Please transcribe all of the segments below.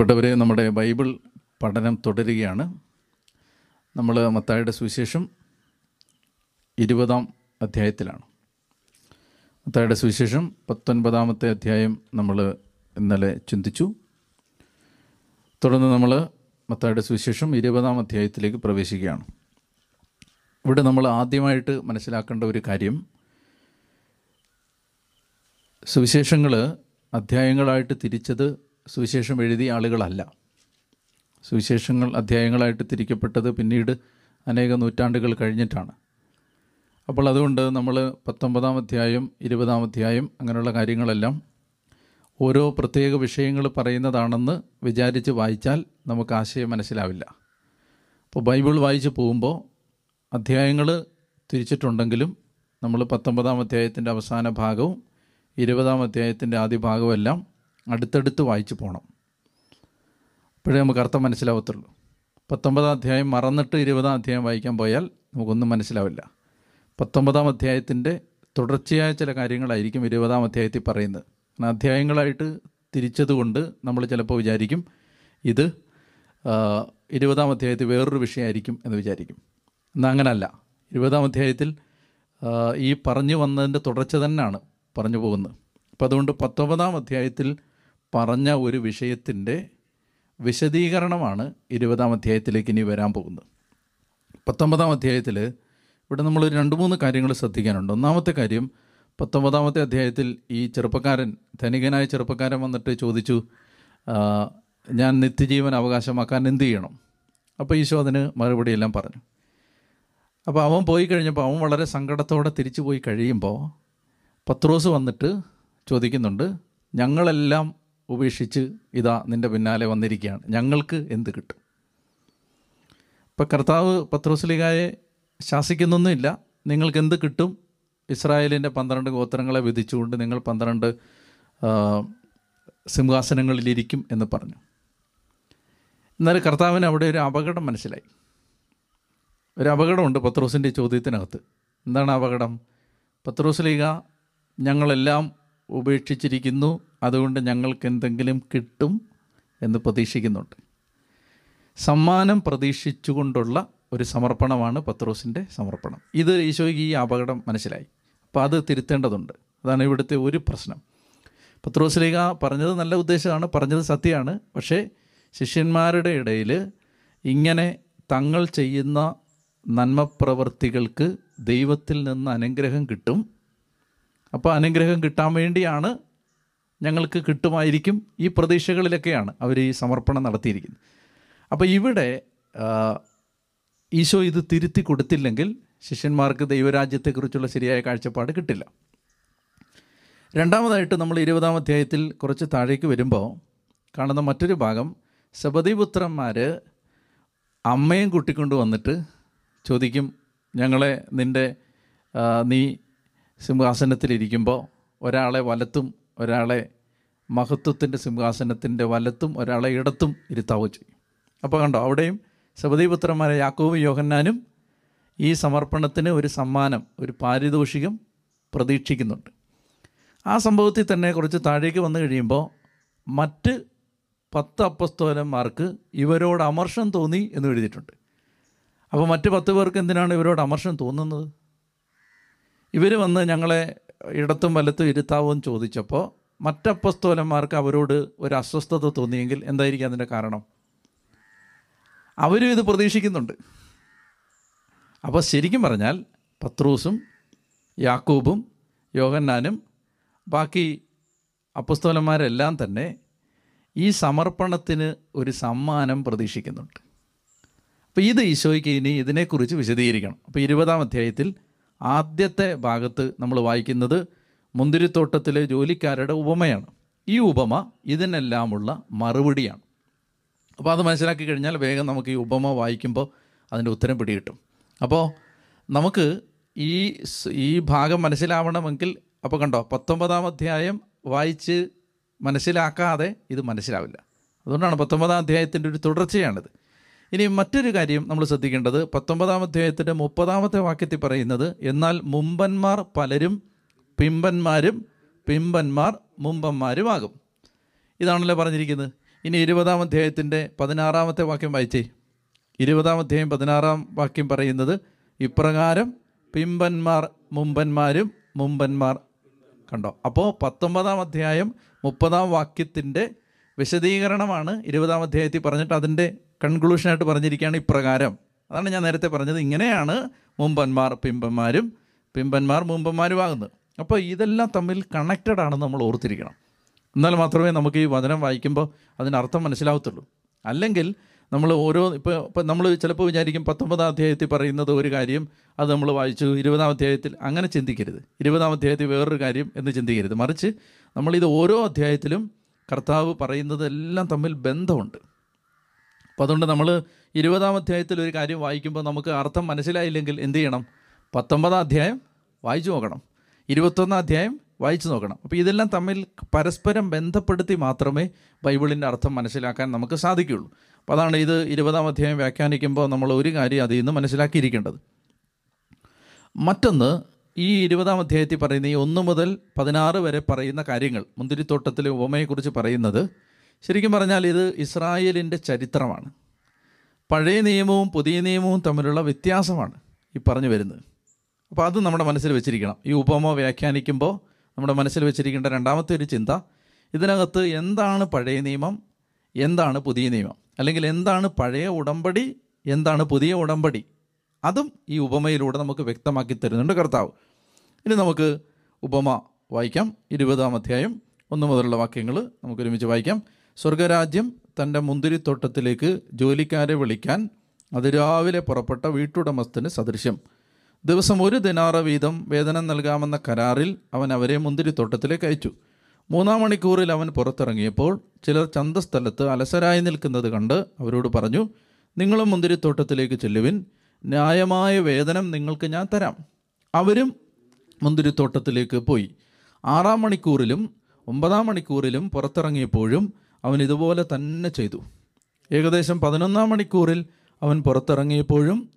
പ്രിയപ്പെട്ടവരെ നമ്മുടെ ബൈബിൾ പഠനം തുടരുകയാണ്. നമ്മൾ മത്തായുടെ സുവിശേഷം ഇരുപതാം അധ്യായത്തിലാണ്. മത്തായുടെ സുവിശേഷം പത്തൊൻപതാമത്തെ അധ്യായം നമ്മൾ ഇന്നലെ ചിന്തിച്ചു. തുടർന്ന് നമ്മൾ മത്തായുടെ സുവിശേഷം ഇരുപതാം അധ്യായത്തിലേക്ക് പ്രവേശിക്കുകയാണ്. ഇവിടെ നമ്മൾ ആദ്യമായിട്ട് മനസ്സിലാക്കേണ്ട ഒരു കാര്യം സുവിശേഷങ്ങൾ അധ്യായങ്ങളായിട്ട് തിരിച്ചത് സുവിശേഷം എഴുതിയ ആളുകളല്ല. സുവിശേഷങ്ങൾ അധ്യായങ്ങളായിട്ട് തിരിക്കപ്പെട്ടത് പിന്നീട് അനേക നൂറ്റാണ്ടുകൾ കഴിഞ്ഞിട്ടാണ്. അപ്പോൾ അതുകൊണ്ട് നമ്മൾ പത്തൊമ്പതാം അധ്യായം ഇരുപതാം അധ്യായം അങ്ങനെയുള്ള കാര്യങ്ങളെല്ലാം ഓരോ പ്രത്യേക വിഷയങ്ങൾ പറയുന്നതാണെന്ന് വിചാരിച്ച് വായിച്ചാൽ നമുക്ക് ആശയം മനസ്സിലാവില്ല. അപ്പോൾ ബൈബിൾ വായിച്ച് പോകുമ്പോൾ അധ്യായങ്ങൾ തിരിച്ചിട്ടുണ്ടെങ്കിലും നമ്മൾ പത്തൊമ്പതാം അധ്യായത്തിന്റെ അവസാന ഭാഗവും ഇരുപതാം അധ്യായത്തിന്റെ ആദ്യ ഭാഗവും എല്ലാം അടുത്തടുത്ത് വായിച്ചു പോകണം അപ്പോഴേ നമുക്ക് അർത്ഥം മനസ്സിലാവത്തുള്ളൂ. പത്തൊമ്പതാം അധ്യായം മറന്നിട്ട് ഇരുപതാം അധ്യായം വായിക്കാൻ പോയാൽ നമുക്കൊന്നും മനസ്സിലാവില്ല. പത്തൊമ്പതാം അധ്യായത്തിന്റെ തുടർച്ചയായ ചില കാര്യങ്ങളായിരിക്കും ഇരുപതാം അധ്യായത്തിൽ പറയുന്നത്. അധ്യായങ്ങളായിട്ട് തിരിച്ചതുകൊണ്ട് നമ്മൾ ചിലപ്പോൾ വിചാരിക്കും ഇത് ഇരുപതാം അധ്യായത്തിൽ വേറൊരു വിഷയമായിരിക്കും എന്ന് വിചാരിക്കും. എന്നാൽ അങ്ങനല്ല. ഇരുപതാം അധ്യായത്തിൽ ഈ പറഞ്ഞു വന്നതിന്റെ തുടർച്ച തന്നെയാണ് പറഞ്ഞു പോകുന്നത്. അപ്പോൾ അതുകൊണ്ട് പത്തൊമ്പതാം അധ്യായത്തിൽ പറഞ്ഞ ഒരു വിഷയത്തിന്റെ വിശദീകരണമാണ് ഇരുപതാം അധ്യായത്തിലേക്ക് ഇനി വരാൻ പോകുന്നത്. പത്തൊമ്പതാം അധ്യായത്തിൽ ഇവിടെ നമ്മൾ രണ്ട് മൂന്ന് കാര്യങ്ങൾ ശ്രദ്ധിക്കാനുണ്ട്. ഒന്നാമത്തെ കാര്യം പത്തൊമ്പതാമത്തെ അധ്യായത്തിൽ ഈ ചെറുപ്പക്കാരൻ ധനികനായ ചെറുപ്പക്കാരൻ വന്നിട്ട് ചോദിച്ചു ഞാൻ നിത്യജീവൻ അവകാശമാക്കാൻ എന്ത് ചെയ്യണം? അപ്പോൾ ഈശോ അതിന് മറുപടിയെല്ലാം പറഞ്ഞു. അപ്പോൾ അവൻ പോയി കഴിഞ്ഞപ്പോൾ അവൻ വളരെ സങ്കടത്തോടെ തിരിച്ചു പോയി കഴിയുമ്പോൾ പത്രോസ് വന്നിട്ട് ചോദിക്കുന്നുണ്ട് ഞങ്ങളെല്ലാം ഉപേക്ഷിച്ച് ഇതാ നിന്റെ പിന്നാലെ വന്നിരിക്കുകയാണ്. ഞങ്ങൾക്ക് എന്ത് കിട്ടും? ഇപ്പം കർത്താവ് പത്രോസ്ലികായെ ശാസിക്കുന്നൊന്നുമില്ല. നിങ്ങൾക്ക് എന്ത് കിട്ടും? ഇസ്രായേലിന്റെ പന്ത്രണ്ട് ഗോത്രങ്ങളെ വിധിച്ചുകൊണ്ട് നിങ്ങൾ പന്ത്രണ്ട് സിംഹാസനങ്ങളിലിരിക്കും എന്ന് പറഞ്ഞു. എന്നാൽ കർത്താവിന് അവിടെ ഒരു അപകടം മനസ്സിലായി. ഒരു അപകടമുണ്ട് പത്രോസിന്റെ ചോദ്യത്തിനകത്ത്. എന്താണ് അപകടം? പത്രോസ്ലീഗ ഞങ്ങളെല്ലാം ഉപേക്ഷിച്ചിരിക്കുന്നു. അതുകൊണ്ട് ഞങ്ങൾക്ക് എന്തെങ്കിലും കിട്ടും എന്ന് പ്രതീക്ഷിക്കുന്നുണ്ട്. സമ്മാനം പ്രതീക്ഷിച്ചുകൊണ്ടുള്ള ഒരു സമർപ്പണമാണ് പത്രോസിന്റെ സമർപ്പണം. ഇത് ഈശോയ്ക്ക് ഈ അപകടം മനസ്സിലായി. അപ്പോൾ അത് തിരുത്തേണ്ടതുണ്ട്. അതാണ് ഇവിടുത്തെ ഒരു പ്രശ്നം. പത്രോസ്ലീഗ പറഞ്ഞത് നല്ല ഉദ്ദേശമാണ് പറഞ്ഞത് സത്യമാണ്. പക്ഷേ ശിഷ്യന്മാരുടെ ഇടയിൽ ഇങ്ങനെ തങ്ങൾ ചെയ്യുന്ന നന്മപ്രവർത്തികൾക്ക് ദൈവത്തിൽ നിന്ന് അനുഗ്രഹം കിട്ടും. അപ്പോൾ അനുഗ്രഹം കിട്ടാൻ വേണ്ടിയാണ് ഞങ്ങൾക്ക് കിട്ടുമായിരിക്കും ഈ പ്രതീക്ഷകളിലൊക്കെയാണ് അവർ ഈ സമർപ്പണം നടത്തിയിരിക്കുന്നത്. അപ്പോൾ ഇവിടെ ഈശോ ഇത് തിരുത്തി കൊടുത്തില്ലെങ്കിൽ ശിഷ്യന്മാർക്ക് ദൈവരാജ്യത്തെക്കുറിച്ചുള്ള ശരിയായ കാഴ്ചപ്പാട് കിട്ടില്ല. രണ്ടാമതായിട്ട് നമ്മൾ ഇരുപതാം അധ്യായത്തിൽ കുറച്ച് താഴേക്ക് വരുമ്പോൾ കാണുന്ന മറ്റൊരു ഭാഗം സബദീപുത്രന്മാർ അമ്മയും കൂട്ടിക്കൊണ്ട് വന്നിട്ട് ചോദിക്കും ഞങ്ങളെ നിന്റെ നീ സിംഹാസനത്തിലിരിക്കുമ്പോൾ ഒരാളെ വലത്തും ഒരാളെ മഹത്വത്തിന്റെ സിംഹാസനത്തിന്റെ വലത്തും ഒരാളെ ഇടത്തും ഇരുത്താവോ ചെയ്യും. അപ്പോൾ കണ്ടോ അവിടെയും സബദീപുത്രന്മാരെ യാക്കോബ് യോഹന്നാനും ഈ സമർപ്പണത്തിന് ഒരു സമ്മാനം ഒരു പാരിതോഷികം പ്രതീക്ഷിക്കുന്നുണ്ട്. ആ സംഭവത്തിൽ തന്നെ കുറച്ച് താഴേക്ക് വന്നു കഴിയുമ്പോൾ മറ്റ് പത്ത് അപ്പസ്തോലന്മാർക്ക് ഇവരോട് അമർഷം തോന്നി എന്ന് എഴുതിയിട്ടുണ്ട്. അപ്പോൾ മറ്റ് പത്ത് പേർക്ക് എന്തിനാണ് ഇവരോട് അമർഷം തോന്നുന്നത്? ഇവർ വന്ന് ഞങ്ങളെ ഇടത്തും വലത്തും ഇരുത്താവോ എന്ന് ചോദിച്ചപ്പോൾ മറ്റപ്പസ്തോലന്മാർക്ക് അവരോട് ഒരു അസ്വസ്ഥത തോന്നിയെങ്കിൽ എന്തായിരിക്കും അതിന്റെ കാരണം? അവരും ഇത് പ്രതീക്ഷിക്കുന്നുണ്ട്. അപ്പോൾ ശരിക്കും പറഞ്ഞാൽ പത്രൂസും യാക്കൂബും യോഹന്നാനും ബാക്കി അപ്പസ്തോലന്മാരെല്ലാം തന്നെ ഈ സമർപ്പണത്തിന് ഒരു സമ്മാനം പ്രതീക്ഷിക്കുന്നുണ്ട്. അപ്പോൾ ഇത് ഈശോയ്ക്ക് ഇനി ഇതിനെക്കുറിച്ച് വിശദീകരിക്കണം. അപ്പോൾ ഇരുപതാം അധ്യായത്തിൽ ആദ്യത്തെ ഭാഗത്ത് നമ്മൾ വായിക്കുന്നത് മുന്തിരിത്തോട്ടത്തിലെ ജോലിക്കാരുടെ ഉപമയാണ്. ഈ ഉപമ ഇതിനെല്ലാമുള്ള മറുപടിയാണ്. അപ്പോൾ അത് മനസ്സിലാക്കി കഴിഞ്ഞാൽ വേഗം നമുക്ക് ഈ ഉപമ വായിക്കുമ്പോൾ അതിന്റെ ഉത്തരം പിടികിട്ടും. അപ്പോൾ നമുക്ക് ഈ ഈ ഭാഗം മനസ്സിലാവണമെങ്കിൽ അപ്പോൾ കണ്ടോ പത്തൊമ്പതാം അധ്യായം വായിച്ച് മനസ്സിലാക്കാതെ ഇത് മനസ്സിലാവില്ല. അതുകൊണ്ടാണ് പത്തൊമ്പതാം അധ്യായത്തിന്റെ ഒരു തുടർച്ചയാണിത്. ഇനി മറ്റൊരു കാര്യം നമ്മൾ ശ്രദ്ധിക്കേണ്ടത് പത്തൊമ്പതാം അധ്യായത്തിന്റെ മുപ്പതാമത്തെ വാക്യത്തിൽ പറയുന്നത് എന്നാൽ മുമ്പന്മാർ പലരും പിമ്പന്മാരും പിമ്പന്മാർ മുമ്പന്മാരുമാകും. ഇതാണല്ലോ പറഞ്ഞിരിക്കുന്നത്. ഇനി ഇരുപതാം അധ്യായത്തിന്റെ പതിനാറാമത്തെ വാക്യം വായിച്ചേ. ഇരുപതാം അധ്യായം പതിനാറാം വാക്യം പറയുന്നത് ഇപ്രകാരം പിമ്പന്മാർ മുമ്പന്മാരും മുമ്പന്മാർ. കണ്ടോ? അപ്പോൾ പത്തൊമ്പതാം അധ്യായം മുപ്പതാം വാക്യത്തിന്റെ വിശദീകരണമാണ് ഇരുപതാം അധ്യായത്തിൽ പറഞ്ഞിട്ട് അതിന്റെ കൺക്ലൂഷനായിട്ട് പറഞ്ഞിരിക്കുകയാണ് ഇപ്രകാരം. അതാണ് ഞാൻ നേരത്തെ പറഞ്ഞത്. ഇങ്ങനെയാണ് മുമ്പന്മാർ പിമ്പന്മാരും പിമ്പന്മാർ മുമ്പന്മാരുമാകുന്നത്. അപ്പോൾ ഇതെല്ലാം തമ്മിൽ കണക്റ്റഡ് ആണെന്ന് നമ്മൾ ഓർത്തിരിക്കണം. എന്നാൽ മാത്രമേ നമുക്ക് ഈ വചനം വായിക്കുമ്പോൾ അതിനർത്ഥം മനസ്സിലാവത്തുള്ളൂ. അല്ലെങ്കിൽ നമ്മൾ ഓരോ ഇപ്പോൾ ഇപ്പം നമ്മൾ ചിലപ്പോൾ വിചാരിക്കും പത്തൊമ്പതാം അധ്യായത്തിൽ പറയുന്നത് ഒരു കാര്യം അത് നമ്മൾ വായിച്ചു ഇരുപതാം അധ്യായത്തിൽ അങ്ങനെ ചിന്തിക്കരുത്. ഇരുപതാം അധ്യായത്തിൽ വേറൊരു കാര്യം എന്ന് ചിന്തിക്കരുത്. മറിച്ച് നമ്മളിത് ഓരോ അധ്യായത്തിലും കർത്താവ് പറയുന്നതെല്ലാം തമ്മിൽ ബന്ധമുണ്ട്. അപ്പോൾ അതുകൊണ്ട് നമ്മൾ ഇരുപതാം അധ്യായത്തിൽ ഒരു കാര്യം വായിക്കുമ്പോൾ നമുക്ക് അർത്ഥം മനസ്സിലായില്ലെങ്കിൽ എന്ത് ചെയ്യണം? പത്തൊമ്പതാം അധ്യായം വായിച്ചു നോക്കണം. ഇരുപത്തൊന്നാം അധ്യായം വായിച്ചു നോക്കണം. അപ്പോൾ ഇതെല്ലാം തമ്മിൽ പരസ്പരം ബന്ധപ്പെടുത്തി മാത്രമേ ബൈബിളിന്റെ അർത്ഥം മനസ്സിലാക്കാൻ നമുക്ക് സാധിക്കുകയുള്ളൂ. അപ്പോൾ അതാണ് ഇത് ഇരുപതാം അധ്യായം വ്യാഖ്യാനിക്കുമ്പോൾ നമ്മൾ ഒരു കാര്യം അതിൽ നിന്ന് മനസ്സിലാക്കിയിരിക്കേണ്ടത്. മറ്റൊന്ന് ഈ ഇരുപതാം അധ്യായത്തിൽ പറയുന്ന ഈ ഒന്ന് മുതൽ പതിനാറ് വരെ പറയുന്ന കാര്യങ്ങൾ മുന്തിരിത്തോട്ടത്തിലെ ഉപമയെക്കുറിച്ച് പറയുന്നത് ശരിക്കും പറഞ്ഞാൽ ഇത് ഇസ്രായേലിന്റെ ചരിത്രമാണ്. പഴയ നിയമവും പുതിയ നിയമവും തമ്മിലുള്ള വ്യത്യാസമാണ് ഈ പറഞ്ഞു വരുന്നത്. അപ്പോൾ അത് നമ്മുടെ മനസ്സിൽ വെച്ചിരിക്കണം. ഈ ഉപമ വ്യാഖ്യാനിക്കുമ്പോൾ നമ്മുടെ മനസ്സിൽ വെച്ചിരിക്കേണ്ട രണ്ടാമത്തെ ഒരു ചിന്ത ഇതിനകത്ത് എന്താണ് പഴയ നിയമം എന്താണ് പുതിയ നിയമം? അല്ലെങ്കിൽ എന്താണ് പഴയ ഉടമ്പടി എന്താണ് പുതിയ ഉടമ്പടി? അതും ഈ ഉപമയിലൂടെ നമുക്ക് വ്യക്തമാക്കി തരുന്നുണ്ട് കർത്താവ്. ഇനി നമുക്ക് ഉപമ വായിക്കാം. ഇരുപതാം അധ്യായം ഒന്ന് മുതലുള്ള വാക്യങ്ങൾ നമുക്ക് ഒരുമിച്ച് വായിക്കാം. സ്വർഗരാജ്യം തന്റെ മുന്തിരിത്തോട്ടത്തിലേക്ക് ജോലിക്കാരെ വിളിക്കാൻ അതിരാവിലെ പുറപ്പെട്ട വീട്ടുടമസ്ഥന് സദൃശ്യം. ദിവസം ഒരു ദിനാറ വീതം വേതനം നൽകാമെന്ന കരാറിൽ അവൻ അവരെ മുന്തിരിത്തോട്ടത്തിലേക്ക് അയച്ചു. മൂന്നാം മണിക്കൂറിൽ അവൻ പുറത്തിറങ്ങിയപ്പോൾ ചിലർ ചന്തസ്ഥലത്ത് അലസരായി നിൽക്കുന്നത് കണ്ട് അവരോട് പറഞ്ഞു നിങ്ങളും മുന്തിരിത്തോട്ടത്തിലേക്ക് ചെല്ലുവിൻ. ന്യായമായ വേതനം നിങ്ങൾക്ക് ഞാൻ തരാം. അവരും മുന്തിരിത്തോട്ടത്തിലേക്ക് പോയി. ആറാം മണിക്കൂറിലും ഒമ്പതാം മണിക്കൂറിലും പുറത്തിറങ്ങിയപ്പോഴും അവൻ ഇതുപോലെ തന്നെ ചെയ്തു. ഏകദേശം പതിനൊന്നാം മണിക്കൂറിൽ അവൻ പുറത്തിറങ്ങിയപ്പോഴും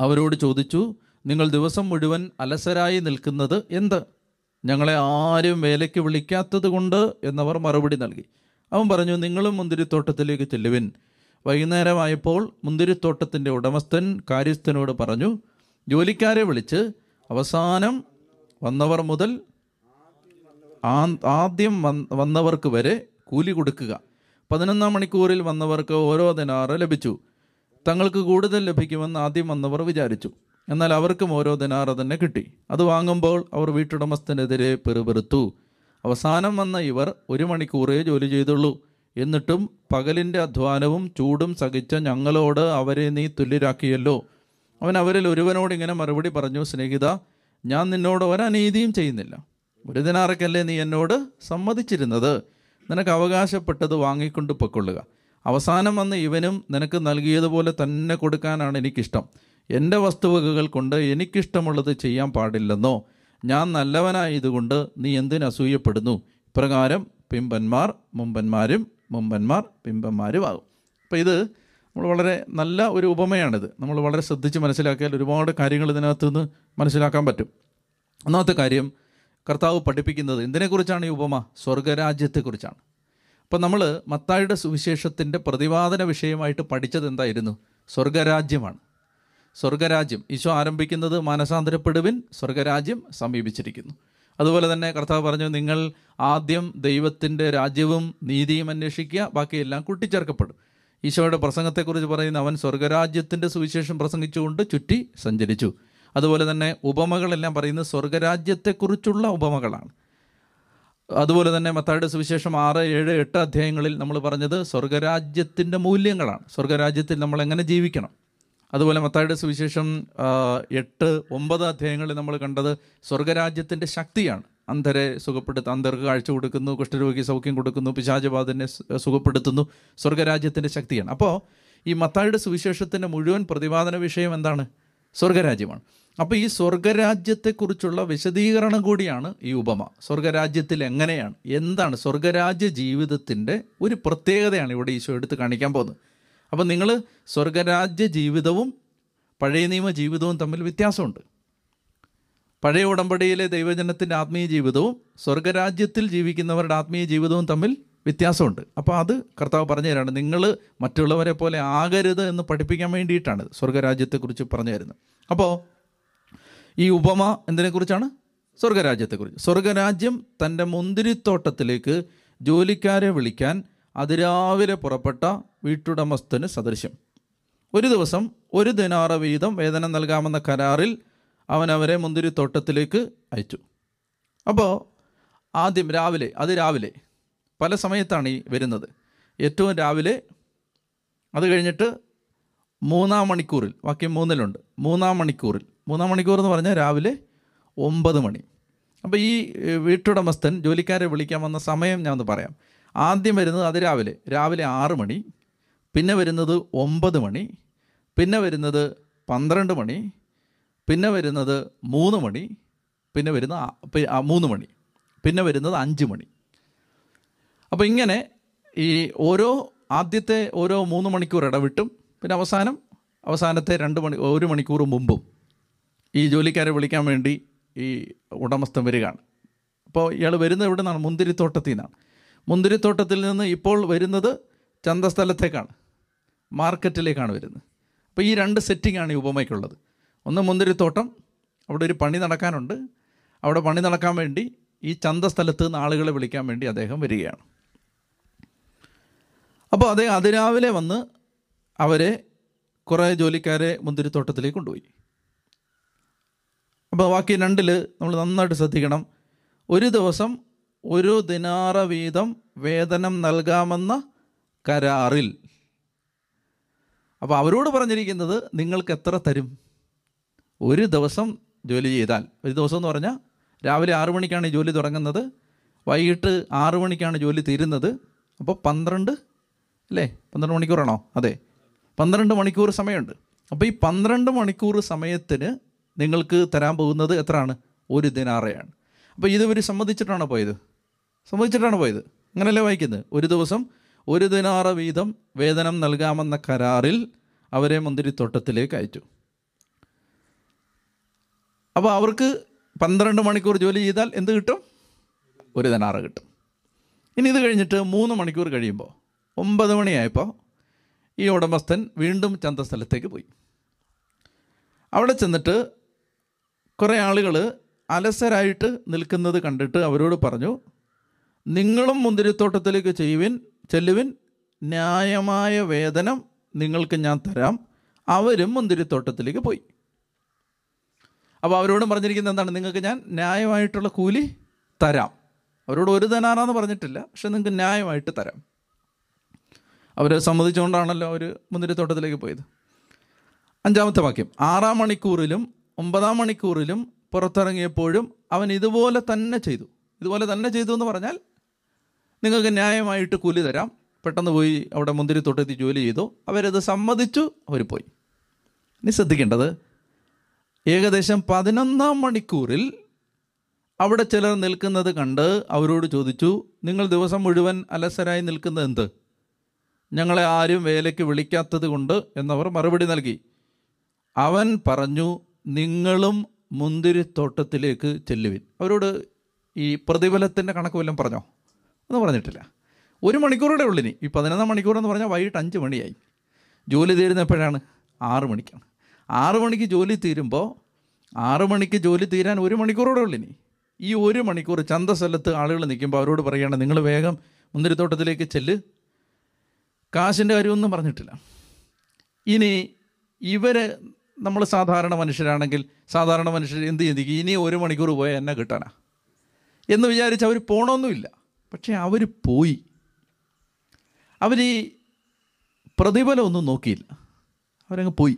അവരോട് ചോദിച്ചു നിങ്ങൾ ദിവസം മുഴുവൻ അലസരായി നിൽക്കുന്നത് എന്ത്? ഞങ്ങളെ ആരും വേലയ്ക്ക് വിളിക്കാത്തത് കൊണ്ട്? എന്നവർ മറുപടി നൽകി. അവൻ പറഞ്ഞു നിങ്ങളും മുന്തിരിത്തോട്ടത്തിലേക്ക് ചെല്ലുവിൻ. വൈകുന്നേരമായപ്പോൾ മുന്തിരിത്തോട്ടത്തിന്റെ ഉടമസ്ഥൻ കാര്യസ്ഥനോട് പറഞ്ഞു ജോലിക്കാരെ വിളിച്ച് അവസാനം വന്നവർ മുതൽ ആദ്യം വന്ന- വന്നവർക്ക് വരെ കൂലി കൊടുക്കുക. പതിനൊന്നാം മണിക്കൂറിൽ വന്നവർക്ക് ഓരോ ദിനാറ് ലഭിച്ചു. തങ്ങൾക്ക് കൂടുതൽ ലഭിക്കുമെന്ന് ആദ്യം വന്നവർ വിചാരിച്ചു. എന്നാൽ അവർക്കും ഓരോ ദിനാറ് തന്നെ കിട്ടി. അത് വാങ്ങുമ്പോൾ അവർ വീട്ടുടമസ്ഥനെതിരെ പെറുപെറുത്തു. അവസാനം വന്ന ഇവർ ഒരു മണിക്കൂറേ ജോലി ചെയ്തുള്ളൂ. എന്നിട്ടും പകലിന്റെ അധ്വാനവും ചൂടും സഹിച്ച ഞങ്ങളോട് അവരെ നീ തുല്യരാക്കിയല്ലോ. അവൻ അവരിൽ ഒരുവനോട് ഇങ്ങനെ മറുപടി പറഞ്ഞു സ്നേഹിത ഞാൻ നിന്നോട് ഒരനീതിയും ചെയ്യുന്നില്ല. ഒരു ദിനാറക്കല്ലേ നീ എന്നോട് സമ്മതിച്ചിരുന്നത്? നിനക്ക് അവകാശപ്പെട്ടത് വാങ്ങിക്കൊണ്ട് പൊക്കൊള്ളുക. അവസാനം വന്ന് ഇവനും നിനക്ക് നൽകിയതുപോലെ തന്നെ കൊടുക്കാനാണ് എനിക്കിഷ്ടം. എന്റെ വസ്തുവകകൾ കൊണ്ട് എനിക്കിഷ്ടമുള്ളത് ചെയ്യാൻ പാടില്ലെന്നോ? ഞാൻ നല്ലവനായതുകൊണ്ട് നീ എന്തിന് അസൂയപ്പെടുന്നു? ഇപ്രകാരം പിമ്പന്മാർ മുമ്പന്മാരും മുമ്പന്മാർ പിമ്പന്മാരുമാകും. അപ്പോൾ ഇത് നമ്മൾ വളരെ നല്ല ഒരു ഉപമയാണിത്. നമ്മൾ വളരെ ശ്രദ്ധിച്ച് മനസ്സിലാക്കിയാൽ ഒരുപാട് കാര്യങ്ങൾ ഇതിനകത്ത് നിന്ന് മനസ്സിലാക്കാൻ പറ്റും. ഒന്നാമത്തെ കാര്യം കർത്താവ് പഠിപ്പിക്കുന്നത് എന്തിനെക്കുറിച്ചാണ് ഈ ഉപമ? സ്വർഗരാജ്യത്തെക്കുറിച്ചാണ്. അപ്പം നമ്മൾ മത്തായുടെ സുവിശേഷത്തിന്റെ പ്രതിപാദന വിഷയമായിട്ട് പഠിച്ചത് എന്തായിരുന്നു? സ്വർഗരാജ്യമാണ്. സ്വർഗരാജ്യം. ഈശോ ആരംഭിക്കുന്നത് മാനസാന്തരപ്പെടുവിൻ സ്വർഗരാജ്യം സമീപിച്ചിരിക്കുന്നു. അതുപോലെ തന്നെ കർത്താവ് പറഞ്ഞു നിങ്ങൾ ആദ്യം ദൈവത്തിന്റെ രാജ്യവും നീതിയും അന്വേഷിക്കുക ബാക്കിയെല്ലാം കൂട്ടിച്ചേർക്കപ്പെടും. ഈശോയുടെ പ്രസംഗത്തെക്കുറിച്ച് പറയുന്ന അവൻ സ്വർഗരാജ്യത്തിന്റെ സുവിശേഷം പ്രസംഗിച്ചുകൊണ്ട് ചുറ്റി സഞ്ചരിച്ചു. അതുപോലെ തന്നെ ഉപമകളെല്ലാം പറയുന്നത് സ്വർഗരാജ്യത്തെക്കുറിച്ചുള്ള ഉപമകളാണ്. അതുപോലെ തന്നെ മത്തായുടെ സുവിശേഷം ആറ് ഏഴ് എട്ട് അധ്യായങ്ങളിൽ നമ്മൾ പറഞ്ഞത് സ്വർഗരാജ്യത്തിന്റെ മൂല്യങ്ങളാണ്. സ്വർഗരാജ്യത്തിൽ നമ്മൾ എങ്ങനെ ജീവിക്കണം? അതുപോലെ മത്തായുടെ സുവിശേഷം എട്ട് ഒമ്പത് അധ്യായങ്ങളിൽ നമ്മൾ കണ്ടത് സ്വർഗരാജ്യത്തിന്റെ ശക്തിയാണ്. അന്ധരെ സുഖപ്പെടുത്ത അന്ധർക്ക് കാഴ്ച കൊടുക്കുന്നു കുഷ്ഠരോഗി സൗഖ്യം കൊടുക്കുന്നു പിശാചബാധനെ സുഖപ്പെടുത്തുന്നു. സ്വർഗരാജ്യത്തിന്റെ ശക്തിയാണ്. അപ്പോൾ ഈ മത്തായുടെ സുവിശേഷത്തിന്റെ മുഴുവൻ പ്രതിപാദന വിഷയം എന്താണ്? സ്വർഗരാജ്യമാണ്. അപ്പോൾ ഈ സ്വർഗരാജ്യത്തെക്കുറിച്ചുള്ള വിശദീകരണം കൂടിയാണ് ഈ ഉപമ. സ്വർഗരാജ്യത്തിൽ എങ്ങനെയാണ്? എന്താണ് സ്വർഗരാജ്യ ജീവിതത്തിന്റെ ഒരു പ്രത്യേകതയാണ് ഇവിടെ ഈശോ എടുത്ത് കാണിക്കാൻ പോകുന്നത്. അപ്പോൾ നിങ്ങൾ സ്വർഗരാജ്യ ജീവിതവും പഴയ നിയമ ജീവിതവും തമ്മിൽ വ്യത്യാസമുണ്ട്. പഴയ ഉടമ്പടിയിലെ ദൈവജനത്തിന്റെ ആത്മീയ ജീവിതവും സ്വർഗരാജ്യത്തിൽ ജീവിക്കുന്നവരുടെ ആത്മീയ ജീവിതവും തമ്മിൽ വ്യത്യാസമുണ്ട്. അപ്പോൾ അത് കർത്താവ് പറഞ്ഞു തരാണ് നിങ്ങൾ മറ്റുള്ളവരെ പോലെ ആകരുത് എന്ന് പഠിപ്പിക്കാൻ വേണ്ടിയിട്ടാണ് സ്വർഗരാജ്യത്തെക്കുറിച്ച് പറഞ്ഞു തരുന്നത്. അപ്പോൾ ഈ ഉപമ എന്തിനെക്കുറിച്ചാണ്? സ്വർഗരാജ്യത്തെക്കുറിച്ച്. സ്വർഗരാജ്യം തന്റെ മുന്തിരിത്തോട്ടത്തിലേക്ക് ജോലിക്കാരെ വിളിക്കാൻ അതിരാവിലെ പുറപ്പെട്ട വീട്ടുടമസ്ഥന് സദൃശ്യം. ഒരു ദിവസം ഒരു ദിനാറ വീതം വേതനം നൽകാമെന്ന കരാറിൽ അവൻ അവരെ മുന്തിരിത്തോട്ടത്തിലേക്ക് അയച്ചു. അപ്പോൾ ആദ്യം രാവിലെ അത് രാവിലെ പല സമയത്താണ് ഈ വരുന്നത്. ഏറ്റവും രാവിലെ അത് കഴിഞ്ഞിട്ട് മൂന്നാം മണിക്കൂറിൽ വാക്യം മൂന്നിലുണ്ട്. മൂന്നാം മണിക്കൂറിൽ. മൂന്നാം മണിക്കൂർ എന്ന് പറഞ്ഞാൽ രാവിലെ ഒമ്പത് മണി. അപ്പോൾ ഈ വീട്ടുടമസ്ഥൻ ജോലിക്കാരെ വിളിക്കാൻ വന്ന സമയം ഞാൻ ഒന്ന് പറയാം. ആദ്യം വരുന്നത് അത് രാവിലെ. രാവിലെ ആറ് മണി പിന്നെ വരുന്നത് ഒമ്പത് മണി പിന്നെ വരുന്നത് പന്ത്രണ്ട് മണി പിന്നെ വരുന്നത് മൂന്ന് മണി പിന്നെ വരുന്ന മൂന്ന് മണി പിന്നെ വരുന്നത് അഞ്ച് മണി. അപ്പോൾ ഇങ്ങനെ ഈ ഓരോ ആദ്യത്തെ ഓരോ മൂന്ന് മണിക്കൂർ ഇടവിട്ടും പിന്നെ അവസാനം അവസാനത്തെ രണ്ട് മണി ഒരു മണിക്കൂർ മുമ്പും ഈ ജോലിക്കാരെ വിളിക്കാൻ വേണ്ടി ഈ ഉടമസ്ഥൻ വരികയാണ്. അപ്പോൾ ഇയാൾ വരുന്നത് എവിടെ നിന്നാണ് മുന്തിരിത്തോട്ടത്തിൽ നിന്നാണ്. മുന്തിരിത്തോട്ടത്തിൽ നിന്ന് ഇപ്പോൾ വരുന്നത് ചന്തസ്ഥലത്തേക്കാണ് മാർക്കറ്റിലേക്കാണ് വരുന്നത്. അപ്പോൾ ഈ രണ്ട് സെറ്റിംഗാണ് ഈ ഉപമയ്ക്കുള്ളത്. ഒന്ന് മുന്തിരിത്തോട്ടം അവിടെ ഒരു പണി നടക്കാനുണ്ട്. അവിടെ പണി നടക്കാൻ വേണ്ടി ഈ ചന്തസ്ഥലത്ത് നിന്ന് ആളുകളെ വിളിക്കാൻ വേണ്ടി അദ്ദേഹം വരികയാണ്. അപ്പോൾ അതേ അതിരാവിലെ വന്ന് അവരെ കുറേ ജോലിക്കാരെ മുന്തിരിത്തോട്ടത്തിലേക്ക് കൊണ്ടുപോയി. അപ്പോൾ ബാക്കി രണ്ടിൽ നമ്മൾ നന്നായിട്ട് ശ്രദ്ധിക്കണം. ഒരു ദിവസം ഒരു ദിനാറ വീതം വേതനം നൽകാമെന്ന കരാറിൽ. അപ്പോൾ അവരോട് പറഞ്ഞിരിക്കുന്നത് നിങ്ങൾക്ക് എത്ര തരും? ഒരു ദിവസം ജോലി ചെയ്താൽ. ഒരു ദിവസം എന്ന് പറഞ്ഞാൽ രാവിലെ ആറു മണിക്കാണ് ജോലി തുടങ്ങുന്നത്. വൈകിട്ട് ആറു മണിക്കാണ് ജോലി തീരുന്നത്. അപ്പോൾ പന്ത്രണ്ട് അല്ലേ? പന്ത്രണ്ട് മണിക്കൂറാണോ? അതെ. പന്ത്രണ്ട് മണിക്കൂർ സമയമുണ്ട്. അപ്പോൾ ഈ പന്ത്രണ്ട് മണിക്കൂർ സമയത്തിന് നിങ്ങൾക്ക് തരാൻ പോകുന്നത് എത്രയാണ്? ഒരു ദിനാറയാണ്. അപ്പോൾ ഇത് സമ്മതിച്ചിട്ടാണോ പോയത്? സമ്മതിച്ചിട്ടാണ് പോയത്. അങ്ങനെയല്ലേ വായിക്കുന്നത് ഒരു ദിവസം ഒരു ദിനാറ വീതം വേതനം നൽകാമെന്ന കരാറിൽ അവരെ മുന്തിരിത്തോട്ടത്തിലേക്ക് അയച്ചു. അപ്പോൾ അവർക്ക് പന്ത്രണ്ട് മണിക്കൂർ ജോലി ചെയ്താൽ എന്ത് കിട്ടും? ഒരു ദിനാറ് കിട്ടും. ഇനി ഇത് കഴിഞ്ഞിട്ട് മൂന്ന് മണിക്കൂർ കഴിയുമ്പോൾ ഒമ്പത് മണിയായപ്പോൾ ഈ ഉടമസ്ഥൻ വീണ്ടും ചന്ത സ്ഥലത്തേക്ക് പോയി. അവിടെ ചെന്നിട്ട് കുറേ ആളുകൾ അലസരായിട്ട് നിൽക്കുന്നത് കണ്ടിട്ട് അവരോട് പറഞ്ഞു നിങ്ങളും മുന്തിരിത്തോട്ടത്തിലേക്ക് ചെയ്യുവിൻ ചെല്ലുവിൻ. ന്യായമായ വേതനം നിങ്ങൾക്ക് ഞാൻ തരാം. അവരും മുന്തിരിത്തോട്ടത്തിലേക്ക് പോയി. അപ്പോൾ അവരോടും പറഞ്ഞിരിക്കുന്നത് എന്താണ്? നിങ്ങൾക്ക് ഞാൻ ന്യായമായിട്ടുള്ള കൂലി തരാം. അവരോട് ഒരു തനാറാന്ന് പറഞ്ഞിട്ടില്ല പക്ഷെ നിങ്ങൾക്ക് ന്യായമായിട്ട് തരാം. അവർ സമ്മതിച്ചുകൊണ്ടാണല്ലോ അവർ മുന്തിരിത്തോട്ടത്തിലേക്ക് പോയത്. അഞ്ചാമത്തെ വാക്യം. ആറാം മണിക്കൂറിലും ഒമ്പതാം മണിക്കൂറിലും പുറത്തിറങ്ങിയപ്പോഴും അവൻ ഇതുപോലെ തന്നെ ചെയ്തു. ഇതുപോലെ തന്നെ ചെയ്തു എന്ന് പറഞ്ഞാൽ നിങ്ങൾക്ക് ന്യായമായിട്ട് കൂലി തരാം. പെട്ടെന്ന് പോയി അവിടെ മുന്തിരിത്തോട്ടത്തിൽ ജോലി ചെയ്തു. അവരത് സമ്മതിച്ചു അവർ പോയി. ഇനി ശ്രദ്ധിക്കേണ്ടത് ഏകദേശം പതിനൊന്നാം മണിക്കൂറിൽ അവിടെ ചിലർ നിൽക്കുന്നത് കണ്ട് അവരോട് ചോദിച്ചു നിങ്ങൾ ദിവസം മുഴുവൻ അലസരായി നിൽക്കുന്നത് എന്ത്? ഞങ്ങളെ ആരും വേലയ്ക്ക് വിളിക്കാത്തത് കൊണ്ട് എന്നവർ മറുപടി നൽകി. അവൻ പറഞ്ഞു നിങ്ങളും മുന്തിരിത്തോട്ടത്തിലേക്ക് ചെല്ലുവിൻ. അവരോട് ഈ പ്രതിഫലത്തിന്റെ കണക്ക് വല്ലതും പറഞ്ഞോ? ഒന്നും പറഞ്ഞിട്ടില്ല. ഒരു മണിക്കൂറുടെ ഉള്ളിനി. ഈ പതിനൊന്നാം മണിക്കൂർ എന്ന് പറഞ്ഞാൽ വൈകിട്ട് അഞ്ച് മണിയായി. ജോലി തീരുന്ന എപ്പോഴാണ് ആറ് മണിക്കാണ്. ആറ് മണിക്ക് ജോലി തീരുമ്പോൾ ആറ് മണിക്ക് ജോലി തീരാൻ ഒരു മണിക്കൂറോടെ ഉള്ളിനി. ഈ ഒരു മണിക്കൂർ ചന്തസ്ഥലത്ത് ആളുകൾ നിൽക്കുമ്പോൾ അവരോട് പറയുകയാണ് നിങ്ങൾ വേഗം മുന്തിരിത്തോട്ടത്തിലേക്ക് ചെല്ല്. കാശിന്റെ കാര്യമൊന്നും പറഞ്ഞിട്ടില്ല. ഇനി ഇവർ നമ്മൾ സാധാരണ മനുഷ്യരാണെങ്കിൽ സാധാരണ മനുഷ്യർ എന്ത് ചിന്തിക്കും ഇനി ഒരു മണിക്കൂർ പോയാൽ എന്നെ കിട്ടാനാ. എന്ന് വിചാരിച്ച് അവർ പോകണമെന്നുമില്ല പക്ഷേ അവർ പോയി. അവർ ഈ പ്രതിഫലമൊന്നും നോക്കിയില്ല. അവരങ്ങ് പോയി.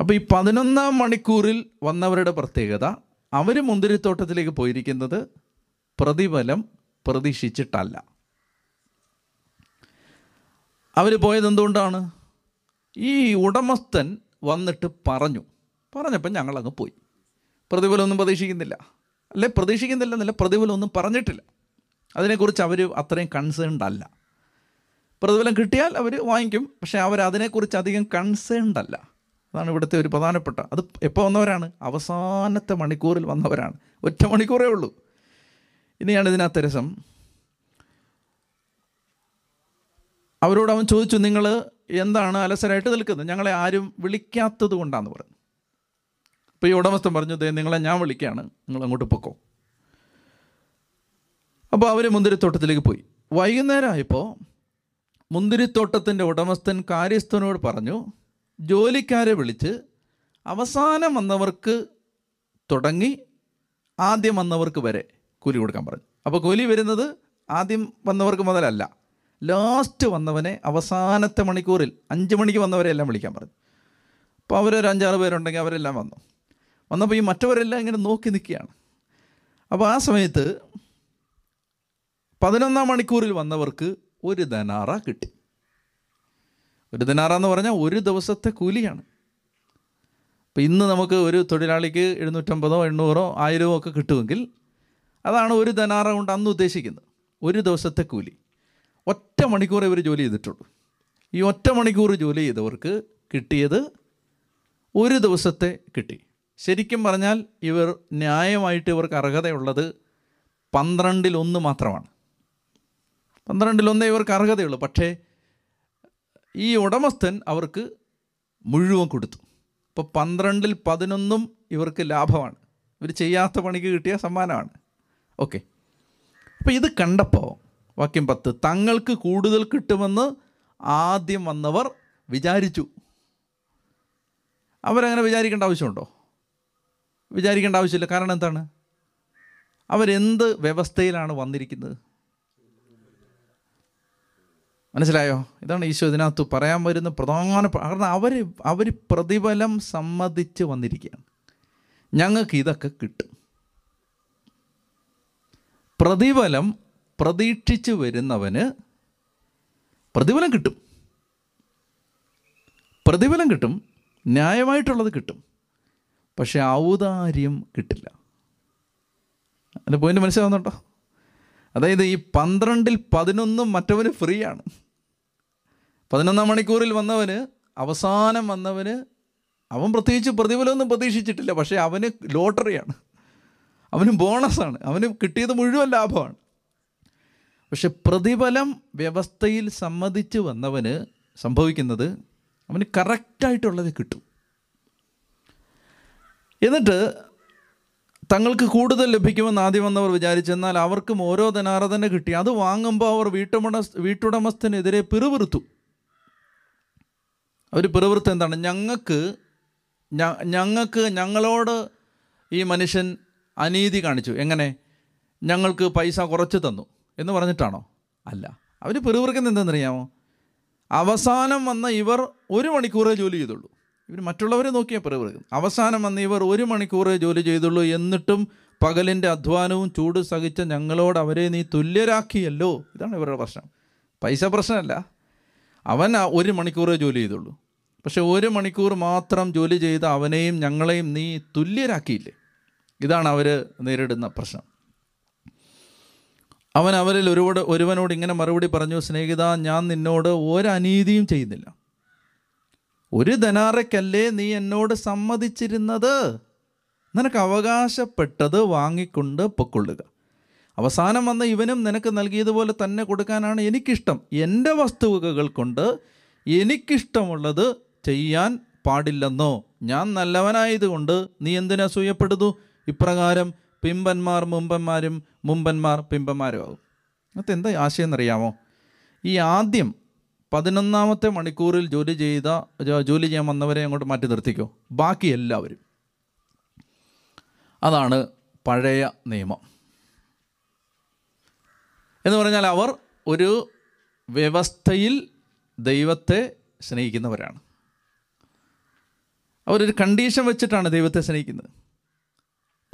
അപ്പോൾ ഈ പതിനൊന്നാം മണിക്കൂറിൽ വന്നവരുടെ പ്രത്യേകത അവർ മുന്തിരിത്തോട്ടത്തിലേക്ക് പോയിരിക്കുന്നത് പ്രതിഫലം പ്രതീക്ഷിച്ചിട്ടല്ല. അവർ പോയത് എന്തുകൊണ്ടാണ്? ഈ ഉടമസ്ഥൻ വന്നിട്ട് പറഞ്ഞു. പറഞ്ഞപ്പോൾ ഞങ്ങളങ്ങ് പോയി. പ്രതിഫലമൊന്നും പ്രതീക്ഷിക്കുന്നില്ല. അല്ലെ പ്രതീക്ഷിക്കുന്നില്ല എന്നല്ല പ്രതിഫലമൊന്നും പറഞ്ഞിട്ടില്ല. അതിനെക്കുറിച്ച് അവർ അത്രയും കൺസേൺഡ് അല്ല. പ്രതിഫലം കിട്ടിയാൽ അവർ വാങ്ങിക്കും പക്ഷേ അവർ അതിനെക്കുറിച്ച് അധികം കൺസേൺഡ് അല്ല. അതാണ് ഇവിടുത്തെ ഒരു പ്രധാനപ്പെട്ട അത് എപ്പോൾ വന്നവരാണ്? അവസാനത്തെ മണിക്കൂറിൽ വന്നവരാണ്. ഒറ്റ മണിക്കൂറേ ഉള്ളൂ. ഇനിയാണ് ഇതിനകത്ത് രസം. അവരോട് അവൻ ചോദിച്ചു നിങ്ങൾ എന്താണ് അലസരായിട്ട് നിൽക്കുന്നത്? ഞങ്ങളെ ആരും വിളിക്കാത്തത് കൊണ്ടാന്ന് പറഞ്ഞു. അപ്പോൾ ഈ ഉടമസ്ഥൻ പറഞ്ഞു ദേ നിങ്ങളെ ഞാൻ വിളിക്കുകയാണ്. നിങ്ങൾ അങ്ങോട്ട് പൊക്കോ. അപ്പോൾ അവർ മുന്തിരിത്തോട്ടത്തിലേക്ക് പോയി. വൈകുന്നേരമായപ്പോൾ മുന്തിരിത്തോട്ടത്തിന്റെ ഉടമസ്ഥൻ കാര്യസ്ഥനോട് പറഞ്ഞു ജോലിക്കാരെ വിളിച്ച് അവസാനം വന്നവർക്ക് തുടങ്ങി ആദ്യം വന്നവർക്ക് വരെ കൂലി കൊടുക്കാൻ പറഞ്ഞു. അപ്പോൾ കൂലി വരുന്നത് ആദ്യം വന്നവർക്ക് മുതലല്ല. ലാസ്റ്റ് വന്നവനെ അവസാനത്തെ മണിക്കൂറിൽ അഞ്ച് മണിക്ക് വന്നവരെ എല്ലാം വിളിക്കാൻ പറഞ്ഞു. അപ്പോൾ അവരൊരു അഞ്ചാറ് പേരുണ്ടെങ്കിൽ അവരെല്ലാം വന്നു. വന്നപ്പോൾ ഈ മറ്റവരെല്ലാം ഇങ്ങനെ നോക്കി നിൽക്കുകയാണ്. അപ്പോൾ ആ സമയത്ത് പതിനൊന്നാം മണിക്കൂറിൽ വന്നവർക്ക് ഒരു ധനാറ കിട്ടി. ഒരു ധനാറ എന്ന് പറഞ്ഞാൽ ഒരു ദിവസത്തെ കൂലിയാണ്. അപ്പോൾ ഇന്ന് നമുക്ക് ഒരു തൊഴിലാളിക്ക് എഴുന്നൂറ്റമ്പതോ എണ്ണൂറോ ആയിരമോ ഒക്കെ കിട്ടുമെങ്കിൽ അതാണ് ഒരു ധനാറ കൊണ്ട് അന്ന് ഉദ്ദേശിക്കുന്നത്. ഒരു ദിവസത്തെ കൂലി. ഒറ്റ മണിക്കൂർ ഇവർ ജോലി ചെയ്തിട്ടുള്ളൂ. ഈ ഒറ്റ മണിക്കൂർ ജോലി ചെയ്തവർക്ക് കിട്ടിയത് ഒരു ദിവസത്തെ കിട്ടി. ശരിക്കും പറഞ്ഞാൽ ഇവർ ന്യായമായിട്ട് ഇവർക്ക് അർഹതയുള്ളത് പന്ത്രണ്ടിലൊന്ന് മാത്രമാണ്. പന്ത്രണ്ടിലൊന്നേ ഇവർക്ക് അർഹതയുള്ളൂ. പക്ഷേ ഈ ഉടമസ്ഥൻ അവർക്ക് മുഴുവൻ കൊടുത്തു. അപ്പോൾ പന്ത്രണ്ടിൽ പതിനൊന്നും ഇവർക്ക് ലാഭമാണ്. ഇവർ ചെയ്യാത്ത പണിക്ക് കിട്ടിയ സമ്മാനമാണ്. ഓക്കെ. അപ്പോൾ ഇത് കണ്ടപ്പോൾ വാക്യം പത്ത്. തങ്ങൾക്ക് കൂടുതൽ കിട്ടുമെന്ന് ആദ്യം വന്നവർ വിചാരിച്ചു. അവരങ്ങനെ വിചാരിക്കേണ്ട ആവശ്യമുണ്ടോ? വിചാരിക്കേണ്ട ആവശ്യമില്ല. കാരണം എന്താണ്? അവരെന്ത് വ്യവസ്ഥയിലാണ് വന്നിരിക്കുന്നത്? മനസ്സിലായോ? ഇതാണ് ഈശോ ഇതിനകത്ത് പറയാൻ വരുന്ന പ്രധാന കാരണം അവർ അവർ പ്രതിഫലം സമ്മതിച്ച് വന്നിരിക്കുകയാണ്. ഞങ്ങൾക്ക് ഇതൊക്കെ കിട്ടും. പ്രതിഫലം പ്രതീക്ഷിച്ച് വരുന്നവന് പ്രതിഫലം കിട്ടും. പ്രതിഫലം കിട്ടും. ന്യായമായിട്ടുള്ളത് കിട്ടും. പക്ഷെ ഔദാര്യം കിട്ടില്ല. അതിന്റെ പോയിന്റ് മനസ്സിലാവുന്നുണ്ടോ അതായത് ഈ പന്ത്രണ്ടിൽ പതിനൊന്നും മറ്റവന് ഫ്രീ ആണ് പതിനൊന്നാം മണിക്കൂറിൽ വന്നവന് അവസാനം വന്നവന് അവൻ പ്രത്യേകിച്ച് പ്രതിഫലമൊന്നും പ്രതീക്ഷിച്ചിട്ടില്ല. പക്ഷേ അവന് ലോട്ടറിയാണ്. അവന് ബോണസാണ് അവന് കിട്ടിയത് മുഴുവൻ ലാഭമാണ്. പക്ഷെ പ്രതിഫലം വ്യവസ്ഥയിൽ സമ്മതിച്ച് വന്നവന് സംഭവിക്കുന്നത് അവന് കറക്റ്റായിട്ടുള്ളത് കിട്ടും. എന്നിട്ട് തങ്ങൾക്ക് കൂടുതൽ ലഭിക്കുമെന്ന് ആദ്യം വന്നവർ വിചാരിച്ചെന്നാൽ അവർക്കും ഓരോ ധനാറ തന്നെ കിട്ടി. അത് വാങ്ങുമ്പോൾ അവർ വീട്ടുമണ വീട്ടുടമസ്ഥനെതിരെ പിറുപിറുത്തു. അവർ പിറുപിറുത്ത് എന്താണ്? ഞങ്ങൾക്ക് ഞങ്ങൾക്ക് ഞങ്ങളോട് ഈ മനുഷ്യൻ അനീതി കാണിച്ചു. എങ്ങനെ? ഞങ്ങൾക്ക് പൈസ കുറച്ച് തന്നു. എന്ന് പറഞ്ഞിട്ടാണോ? അല്ല. അവർ പിറുപിറുക്കുന്നത് എന്തെന്നറിയാമോ? അവസാനം വന്ന ഇവർ ഒരു മണിക്കൂറേ ജോലി ചെയ്തുള്ളൂ. ഇവർ മറ്റുള്ളവരെ നോക്കിയാൽ പിറവിറക്കും അവസാനം വന്ന ഇവർ ഒരു മണിക്കൂറേ ജോലി ചെയ്തുള്ളൂ എന്നിട്ടും പകലിന്റെ അധ്വാനവും ചൂട് സഹിച്ച ഞങ്ങളോട് അവരെ നീ തുല്യരാക്കിയല്ലോ? ഇതാണ് ഇവരുടെ പ്രശ്നം. പൈസ പ്രശ്നമല്ല. അവൻ ഒരു മണിക്കൂറേ ജോലി ചെയ്തുള്ളൂ. പക്ഷേ ഒരു മണിക്കൂർ മാത്രം ജോലി ചെയ്ത അവനെയും ഞങ്ങളെയും നീ തുല്യരാക്കിയില്ലേ? ഇതാണ് അവർ നേരിടുന്ന പ്രശ്നം. അവൻ അവരിൽ ഒരുപാട് ഒരുവനോട് ഇങ്ങനെ മറുപടി പറഞ്ഞു സ്നേഹിത ഞാൻ നിന്നോട് ഒരനീതിയും ചെയ്യുന്നില്ല. ഒരു ധനാറയ്ക്കല്ലേ നീ എന്നോട് സമ്മതിച്ചിരുന്നത്? നിനക്ക് അവകാശപ്പെട്ടത് വാങ്ങിക്കൊണ്ട് പൊക്കൊള്ളുക. അവസാനം വന്ന ഇവനും നിനക്ക് നൽകിയതുപോലെ തന്നെ കൊടുക്കാനാണ് എനിക്കിഷ്ടം. എന്റെ വസ്തുവകകൾ കൊണ്ട് എനിക്കിഷ്ടമുള്ളത് ചെയ്യാൻ പാടില്ലെന്നോ? ഞാൻ നല്ലവനായതുകൊണ്ട് നീ എന്തിനാ സൂയപ്പെടുന്നു ഇപ്രകാരം പിമ്പന്മാർ മുമ്പന്മാരും മുമ്പന്മാർ പിമ്പന്മാരും ആകും. അത് എന്താ ആശയം എന്നറിയാമോ? ഈ ആദ്യം പതിനൊന്നാമത്തെ മണിക്കൂറിൽ ജോലി ചെയ്ത ജോലി ചെയ്യാൻ വന്നവരെ അങ്ങോട്ട് മാറ്റി നിർത്തിക്കോ. ബാക്കി എല്ലാവരും. അതാണ് പഴയ നിയമം. എന്ന് പറഞ്ഞാൽ അവർ ഒരു വ്യവസ്ഥയിൽ ദൈവത്തെ സ്നേഹിക്കുന്നവരാണ്. അവരൊരു കണ്ടീഷൻ വെച്ചിട്ടാണ് ദൈവത്തെ സ്നേഹിക്കുന്നത്.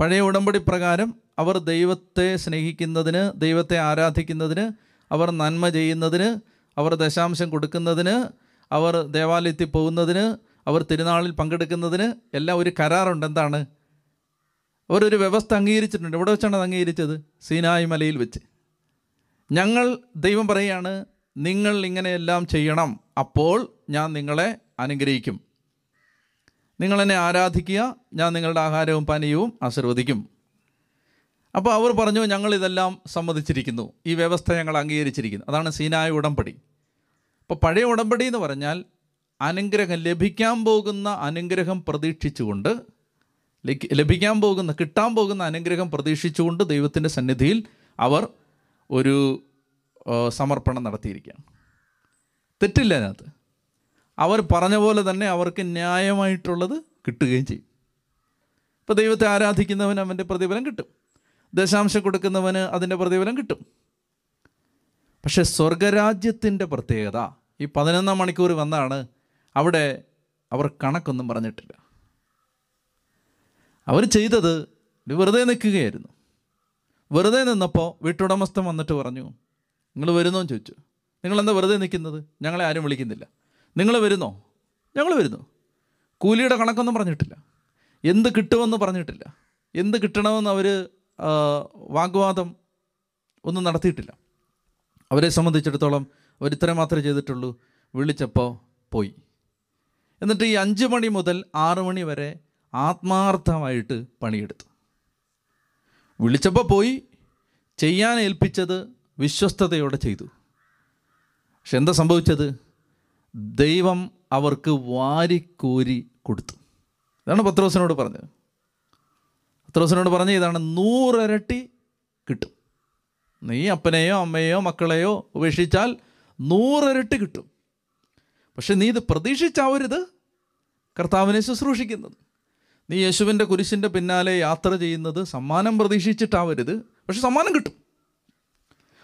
പഴയ ഉടമ്പടി പ്രകാരം അവർ ദൈവത്തെ സ്നേഹിക്കുന്നതിന് ദൈവത്തെ ആരാധിക്കുന്നതിന് അവർ നന്മ ചെയ്യുന്നതിന് അവർ ദശാംശം കൊടുക്കുന്നതിന് അവർ ദേവാലയത്തിൽ പോകുന്നതിന് അവർ തിരുനാളിൽ പങ്കെടുക്കുന്നതിന് എല്ലാം ഒരു കരാറുണ്ട്. എന്താണ്? അവരൊരു വ്യവസ്ഥ അംഗീകരിച്ചിട്ടുണ്ട്. ഇവിടെ വെച്ചാണ് അത് അംഗീകരിച്ചത്? സീനായി മലയിൽ വെച്ച്. ഞങ്ങൾ ദൈവം പറയുകയാണ് നിങ്ങൾ ഇങ്ങനെയെല്ലാം ചെയ്യണം അപ്പോൾ ഞാൻ നിങ്ങളെ അനുഗ്രഹിക്കും. നിങ്ങൾ എന്നെ ആരാധിക്കുക ഞാൻ നിങ്ങളുടെ ആഹാരവും പാനീയവും ആശീർവദിക്കും. അപ്പോൾ അവർ പറഞ്ഞു ഞങ്ങൾ ഇതെല്ലാം സമ്മതിച്ചിരിക്കുന്നു. ഈ വ്യവസ്ഥ ഞങ്ങൾ അംഗീകരിച്ചിരിക്കുന്നു. അതാണ് സീനായ ഉടമ്പടി. അപ്പോൾ പഴയ ഉടമ്പടി എന്ന് പറഞ്ഞാൽ അനുഗ്രഹം ലഭിക്കാൻ പോകുന്ന അനുഗ്രഹം പ്രതീക്ഷിച്ചുകൊണ്ട് ലഭിക്കാൻ പോകുന്ന കിട്ടാൻ പോകുന്ന അനുഗ്രഹം പ്രതീക്ഷിച്ചുകൊണ്ട് ദൈവത്തിന്റെ സന്നിധിയിൽ അവർ ഒരു സമർപ്പണം നടത്തിയിരിക്കുകയാണ്. തെറ്റില്ല അതിനകത്ത്. അവർ പറഞ്ഞ പോലെ തന്നെ അവർക്ക് ന്യായമായിട്ടുള്ളത് കിട്ടുകയും ചെയ്യും. ഇപ്പോൾ ദൈവത്തെ ആരാധിക്കുന്നവന് അവന്റെ പ്രതിഫലം കിട്ടും. ദശാംശം കൊടുക്കുന്നവന് അതിന്റെ പ്രതിഫലം കിട്ടും. പക്ഷേ സ്വർഗരാജ്യത്തിന്റെ പ്രത്യേകത ഈ പതിനൊന്നാം മണിക്കൂർ വന്നാണ് അവിടെ അവർ കണക്കൊന്നും പറഞ്ഞിട്ടില്ല. അവർ ചെയ്തത് വെറുതെ നിൽക്കുകയായിരുന്നു. വെറുതെ നിന്നപ്പോൾ വീട്ടുടമസ്ഥൻ വന്നിട്ട് പറഞ്ഞു നിങ്ങൾ വരുന്നോ? ചോദിച്ചു. നിങ്ങളെന്താ വെറുതെ നിൽക്കുന്നത്? ഞങ്ങളെ ആരും വിളിക്കുന്നില്ല. നിങ്ങൾ വരുന്നോ? ഞങ്ങൾ വരുന്നു. കൂലിയുടെ കണക്കൊന്നും പറഞ്ഞിട്ടില്ല. എന്ത് കിട്ടുമെന്ന് പറഞ്ഞിട്ടില്ല. എന്ത് കിട്ടണമെന്ന് അവർ വാഗ്വാദം ഒന്നും നടത്തിയിട്ടില്ല. അവരെ സംബന്ധിച്ചിടത്തോളം ഇത്രയും മാത്രമേ ചെയ്തിട്ടുള്ളൂ. വിളിച്ചപ്പോൾ പോയി. എന്നിട്ട് ഈ അഞ്ച് മണി മുതൽ ആറ് മണി വരെ ആത്മാർത്ഥമായിട്ട് പണിയെടുത്തു. വിളിച്ചപ്പോൾ പോയി. ചെയ്യാൻ ഏൽപ്പിച്ചത് വിശ്വസ്തയോടെ ചെയ്തു. പക്ഷെ എന്താ സംഭവിച്ചത്? ദൈവം അവർക്ക് വാരിക്കോരി കൊടുത്തു. ഇതാണ് പത്രോസിനോട് പറഞ്ഞത്. പത്രോസിനോട് പറഞ്ഞ ഇതാണ് നൂറരട്ടി കിട്ടും. നീ അപ്പനെയോ അമ്മയെയോ മക്കളെയോ ഉപേക്ഷിച്ചാൽ നൂറരട്ടി കിട്ടും. പക്ഷെ നീ ഇത് പ്രതീക്ഷിച്ചാവരുത് കർത്താവിനെ ശുശ്രൂഷിക്കുന്നത്. നീ യേശുവിന്റെ കുരിശിന്റെ പിന്നാലെ യാത്ര ചെയ്യുന്നത് സമ്മാനം പ്രതീക്ഷിച്ചിട്ടാവരുത്. പക്ഷെ സമ്മാനം കിട്ടും.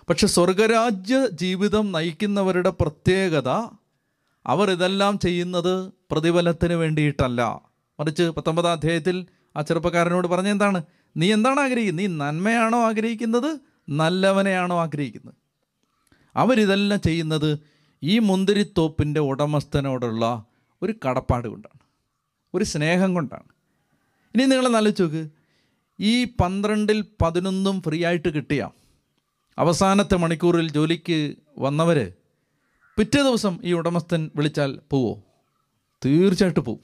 പക്ഷെ സ്വർഗരാജ്യ ജീവിതം നയിക്കുന്നവരുടെ പ്രത്യേകത അവർ ഇതെല്ലാം ചെയ്യുന്നത് പ്രതിഫലത്തിന് വേണ്ടിയിട്ടല്ല. മറിച്ച് പത്തൊമ്പതാം അധ്യായത്തിൽ ആ ചെറുപ്പക്കാരനോട് പറഞ്ഞ എന്താണ്? നീ എന്താണ് ആഗ്രഹിക്കുന്നത്? നീ നന്മയാണോ ആഗ്രഹിക്കുന്നത്? നല്ലവനെയാണോ ആഗ്രഹിക്കുന്നത്? അവരിതെല്ലാം ചെയ്യുന്നത് ഈ മുന്തിരിത്തോപ്പിന്റെ ഉടമസ്ഥനോടുള്ള ഒരു കടപ്പാട് കൊണ്ടാണ്. ഒരു സ്നേഹം കൊണ്ടാണ്. ഇനി നിങ്ങൾ ആലോചിച്ച് നോക്ക്. ഈ പന്ത്രണ്ടിൽ പതിനൊന്നും ഫ്രീ ആയിട്ട് കിട്ടിയ? അവസാനത്തെ മണിക്കൂറിൽ ജോലിക്ക് വന്നവർ പിറ്റേ ദിവസം ഈ ഉടമസ്ഥൻ വിളിച്ചാൽ പോവോ? തീർച്ചയായിട്ടും പോവും.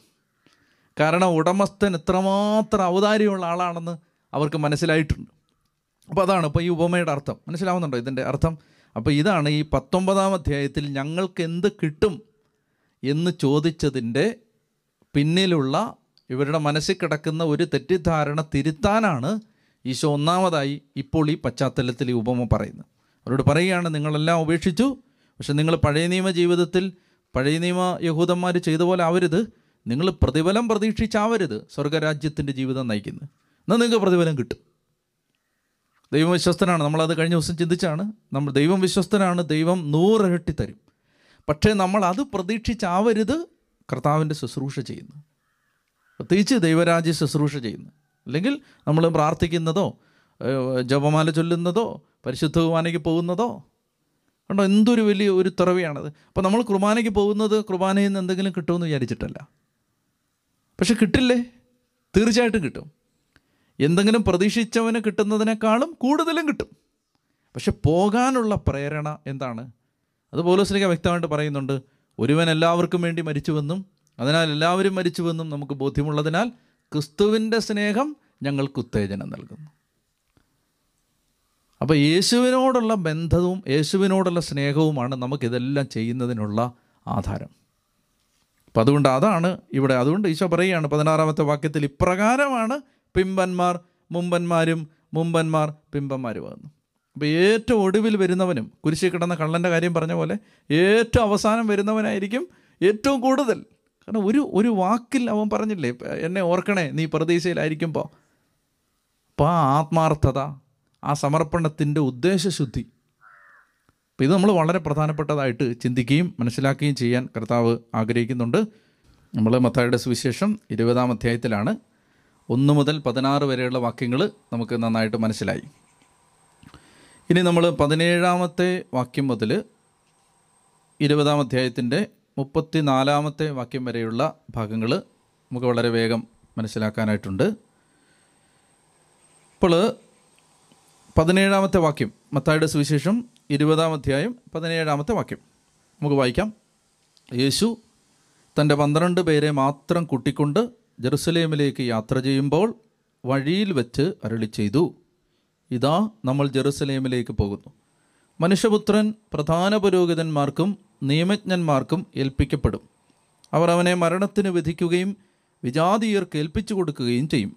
കാരണം ഉടമസ്ഥൻ എത്രമാത്രം ഔദാര്യമുള്ള ആളാണെന്ന് അവർക്ക് മനസ്സിലായിട്ടുണ്ട്. അപ്പോൾ അതാണ് ഇപ്പോൾ ഈ ഉപമയുടെ അർത്ഥം. മനസ്സിലാവുന്നുണ്ടോ ഇതിന്റെ അർത്ഥം? അപ്പോൾ ഇതാണ് ഈ പത്തൊമ്പതാം അധ്യായത്തിൽ ഞങ്ങൾക്ക് എന്ത് കിട്ടും എന്ന് ചോദിച്ചതിന്റെ പിന്നിലുള്ള ഇവരുടെ മനസ്സിൽ കിടക്കുന്ന ഒരു തെറ്റിദ്ധാരണ തിരുത്താനാണ് ഈശോ ഒന്നാമതായി ഇപ്പോൾ ഈ പശ്ചാത്തലത്തിൽ ഈ ഉപമ പറയുന്നത്. അവരോട് പറയുകയാണ് നിങ്ങളെല്ലാം ഉപേക്ഷിച്ചു പക്ഷെ നിങ്ങൾ പഴയ നിയമ ജീവിതത്തിൽ പഴയ നിയമ യഹൂദന്മാർ ചെയ്ത പോലെ ആവരുത്. നിങ്ങൾ പ്രതിഫലം പ്രതീക്ഷിച്ചാവരുത് സ്വർഗരാജ്യത്തിന്റെ ജീവിതം നയിക്കുന്നത് എന്നാൽ നിങ്ങൾക്ക് പ്രതിഫലം കിട്ടും. ദൈവം വിശ്വസ്തനാണ്. നമ്മളത് കഴിഞ്ഞ ദിവസം ചിന്തിച്ചാണ്. നമ്മൾ ദൈവം വിശ്വസ്തനാണ്. ദൈവം നൂറിരട്ടി തരും. പക്ഷേ നമ്മൾ അത് പ്രതീക്ഷിച്ചാവരുത് കർത്താവിന്റെ ശുശ്രൂഷ ചെയ്യുന്നു. പ്രത്യേകിച്ച് ദൈവരാജ്യ ശുശ്രൂഷ ചെയ്യുന്നു. അല്ലെങ്കിൽ നമ്മൾ പ്രാർത്ഥിക്കുന്നതോ ജപമാല ചൊല്ലുന്നതോ പരിശുദ്ധ കുർബാനയ്ക്ക് പോകുന്നതോ കണ്ടോ? എന്തൊരു വലിയ ഒരു തുറവിയാണത്. അപ്പോൾ നമ്മൾ കുർബാനയ്ക്ക് പോകുന്നത് കുർബാനയിൽ നിന്ന് എന്തെങ്കിലും കിട്ടുമെന്ന് വിചാരിച്ചിട്ടല്ല. പക്ഷെ കിട്ടില്ലേ? തീർച്ചയായിട്ടും കിട്ടും. എന്തെങ്കിലും പ്രതീക്ഷിച്ചവന് കിട്ടുന്നതിനേക്കാളും കൂടുതലും കിട്ടും. പക്ഷെ പോകാനുള്ള പ്രേരണ എന്താണ്? അത് പോലീസിലേക്ക് വ്യക്തമായിട്ട് പറയുന്നുണ്ട് ഒരുവൻ എല്ലാവർക്കും വേണ്ടി മരിച്ചുവെന്നും അതിനാൽ എല്ലാവരും മരിച്ചുവെന്നും നമുക്ക് ബോധ്യമുള്ളതിനാൽ ക്രിസ്തുവിന്റെ സ്നേഹം ഞങ്ങൾക്ക് ഉത്തേജനം നൽകുന്നു. അപ്പോൾ യേശുവിനോടുള്ള ബന്ധവും യേശുവിനോടുള്ള സ്നേഹവുമാണ് നമുക്കിതെല്ലാം ചെയ്യുന്നതിനുള്ള ആധാരം. അപ്പം അതുകൊണ്ട് അതാണ് ഇവിടെ അതുകൊണ്ട് ഈശോ പറയുകയാണ് പതിനാറാമത്തെ വാക്യത്തിൽ ഇപ്രകാരമാണ് പിമ്പന്മാർ മുമ്പന്മാരും മുമ്പന്മാർ പിമ്പന്മാരുമാകുന്നു അപ്പോൾ ഏറ്റവും ഒടുവിൽ വരുന്നവനും കുരിശിൽ കിടന്ന കള്ളന്റെ കാര്യം പറഞ്ഞ പോലെ ഏറ്റവും അവസാനം വരുന്നവനായിരിക്കും ഏറ്റവും കൂടുതൽ. കാരണം ഒരു ഒരു വാക്കിൽ അവൻ പറഞ്ഞില്ലേ എന്നെ ഓർക്കണേ നീ പ്രതീക്ഷയിലായിരിക്കുമ്പോൾ അപ്പോൾ ആ ആത്മാർത്ഥത ആ സമർപ്പണത്തിന്റെ ഉദ്ദേശശുദ്ധി. അപ്പോൾ ഇത് നമ്മൾ വളരെ പ്രധാനപ്പെട്ടതായിട്ട് ചിന്തിക്കുകയും മനസ്സിലാക്കുകയും ചെയ്യാൻ കർത്താവ് ആഗ്രഹിക്കുന്നുണ്ട്. നമ്മൾ മത്തായുടെ സുവിശേഷം ഇരുപതാം അധ്യായത്തിലാണ് ഒന്ന് മുതൽ പതിനാറ് വരെയുള്ള വാക്യങ്ങൾ നമുക്ക് നന്നായിട്ട് മനസ്സിലായി. ഇനി നമ്മൾ പതിനേഴാമത്തെ വാക്യം മുതൽ ഇരുപതാം അധ്യായത്തിന്റെ മുപ്പത്തി നാലാമത്തെ വാക്യം വരെയുള്ള ഭാഗങ്ങൾ നമുക്ക് വളരെ വേഗം മനസ്സിലാക്കാനായിട്ടുണ്ട്. ഇപ്പോൾ പതിനേഴാമത്തെ വാക്യം മത്തായുടെ സുവിശേഷം ഇരുപതാം അധ്യായം പതിനേഴാമത്തെ വാക്യം. നമുക്ക് വായിക്കാം. യേശു തന്റെ പന്ത്രണ്ട് പേരെ മാത്രം കൂട്ടിക്കൊണ്ട് ജെറുസലേമിലേക്ക് യാത്ര ചെയ്യുമ്പോൾ വഴിയിൽ വെച്ച് അരളി ചെയ്തു. ഇതാ നമ്മൾ ജെറുസലേമിലേക്ക് പോകുന്നു. മനുഷ്യപുത്രൻ പ്രധാന പുരോഹിതന്മാർക്കും നിയമജ്ഞന്മാർക്കും ഏൽപ്പിക്കപ്പെടും. അവർ അവനെ മരണത്തിന് വിധിക്കുകയും വിജാതീയർക്ക് ഏൽപ്പിച്ചു കൊടുക്കുകയും ചെയ്യും.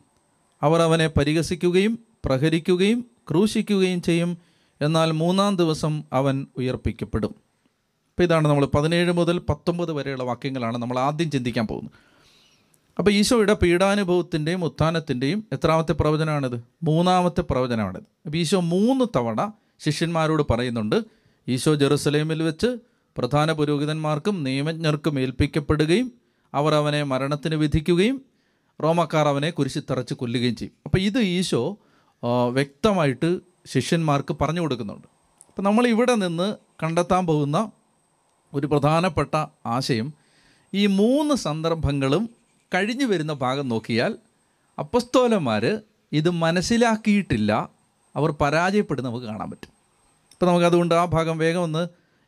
അവർ അവനെ പരിഹസിക്കുകയും പ്രഹരിക്കുകയും ക്രൂശിക്കുകയും ചെയ്യും. എന്നാൽ മൂന്നാം ദിവസം അവൻ ഉയർപ്പിക്കപ്പെടും. അപ്പോൾ ഇതാണ് നമ്മൾ പതിനേഴ് മുതൽ പത്തൊമ്പത് വരെയുള്ള വാക്യങ്ങളാണ് നമ്മൾ ആദ്യം ചിന്തിക്കാൻ പോകുന്നത്. അപ്പോൾ ഈശോയുടെ പീഡാനുഭവത്തിന്റെയും ഉത്ഥാനത്തിന്റെയും എത്രാമത്തെ പ്രവചനമാണിത്? മൂന്നാമത്തെ പ്രവചനമാണിത്. അപ്പോൾ ഈശോ മൂന്ന് തവണ ശിഷ്യന്മാരോട് പറയുന്നുണ്ട് ഈശോ ജെറുസലേമിൽ വെച്ച് പ്രധാന പുരോഹിതന്മാർക്കും നിയമജ്ഞർക്കും ഏൽപ്പിക്കപ്പെടുകയും അവർ അവനെ മരണത്തിന് വിധിക്കുകയും റോമക്കാർ അവനെ കുരിശിത്തറച്ച് കൊല്ലുകയും ചെയ്യും. അപ്പോൾ ഇത് ഈശോ വ്യക്തമായിട്ട് ശിഷ്യന്മാർക്ക് പറഞ്ഞു കൊടുക്കുന്നുണ്ട്. അപ്പം നമ്മൾ ഇവിടെ നിന്ന് കണ്ടെത്താൻ പോകുന്ന ഒരു പ്രധാനപ്പെട്ട ആശയം ഈ മൂന്ന് സന്ദർഭങ്ങളും കഴിഞ്ഞു വരുന്ന ഭാഗം നോക്കിയാൽ അപ്പസ്തോലന്മാർ ഇത് മനസ്സിലാക്കിയിട്ടില്ല അവർ പരാജയപ്പെടുന്ന നമുക്ക് കാണാൻ പറ്റും. അപ്പോൾ നമുക്കതുകൊണ്ട് ആ ഭാഗം വേഗം ഒന്ന്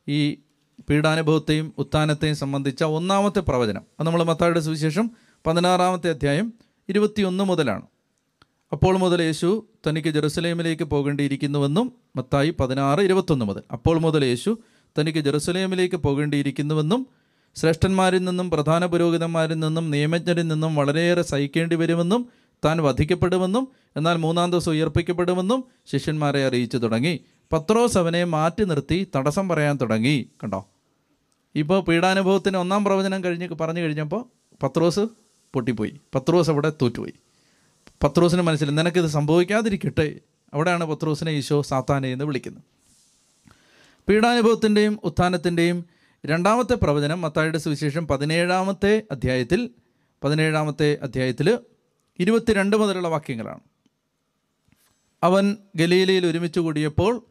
ഈ പീഡാനുഭവത്തെയും ഉത്ഥാനത്തെയും സംബന്ധിച്ച ഒന്നാമത്തെ പ്രവചനം അത് നമ്മൾ മത്തായുടെ സുവിശേഷം പതിനാറാമത്തെ അധ്യായം ഇരുപത്തിയൊന്ന് മുതലാണ്. അപ്പോൾ മുതൽ യേശു തനിക്ക് ജെറുസലേമിലേക്ക് പോകേണ്ടിയിരിക്കുന്നുവെന്നും മത്തായി പതിനാറ് ഇരുപത്തൊന്ന് മുതൽ. അപ്പോൾ മുതൽ യേശു തനിക്ക് ജെറുസലേമിലേക്ക് പോകേണ്ടിയിരിക്കുന്നുവെന്നും ശ്രേഷ്ഠന്മാരിൽ നിന്നും പ്രധാന പുരോഹിതന്മാരിൽ നിന്നും നിയമജ്ഞരിൽ നിന്നും വളരെയേറെ സഹിക്കേണ്ടി വരുമെന്നും താൻ വധിക്കപ്പെടുമെന്നും എന്നാൽ മൂന്നാം ദിവസം ഉയർപ്പിക്കപ്പെടുമെന്നും ശിഷ്യന്മാരെ അറിയിച്ചു തുടങ്ങി. പത്രോസ് അവനെ മാറ്റി നിർത്തി തടസ്സം പറയാൻ തുടങ്ങി. കണ്ടോ? ഇപ്പോൾ പീഡാനുഭവത്തിന് ഒന്നാം പ്രവചനം കഴിഞ്ഞ് പറഞ്ഞു കഴിഞ്ഞപ്പോൾ പത്രോസ് പൊട്ടിപ്പോയി. പത്രോസ് അവിടെ തോറ്റുപോയി. പത്രോസിന് മനസ്സിൽ നിനക്കിത് സംഭവിക്കാതിരിക്കട്ടെ. അവിടെയാണ് പത്രോസിനെ ഈശോ സാത്താനെ എന്ന് വിളിക്കുന്നത്. പീഡാനുഭവത്തിന്റെയും ഉത്ഥാനത്തിന്റെയും രണ്ടാമത്തെ പ്രവചനം മത്തായുടെ സുവിശേഷം പതിനേഴാമത്തെ അധ്യായത്തിൽ പതിനേഴാമത്തെ അധ്യായത്തിൽ ഇരുപത്തിരണ്ട് മുതലുള്ള വാക്യങ്ങളാണ്. അവൻ ഗലീലയിൽ ഒരുമിച്ച് കൂടിയപ്പോൾ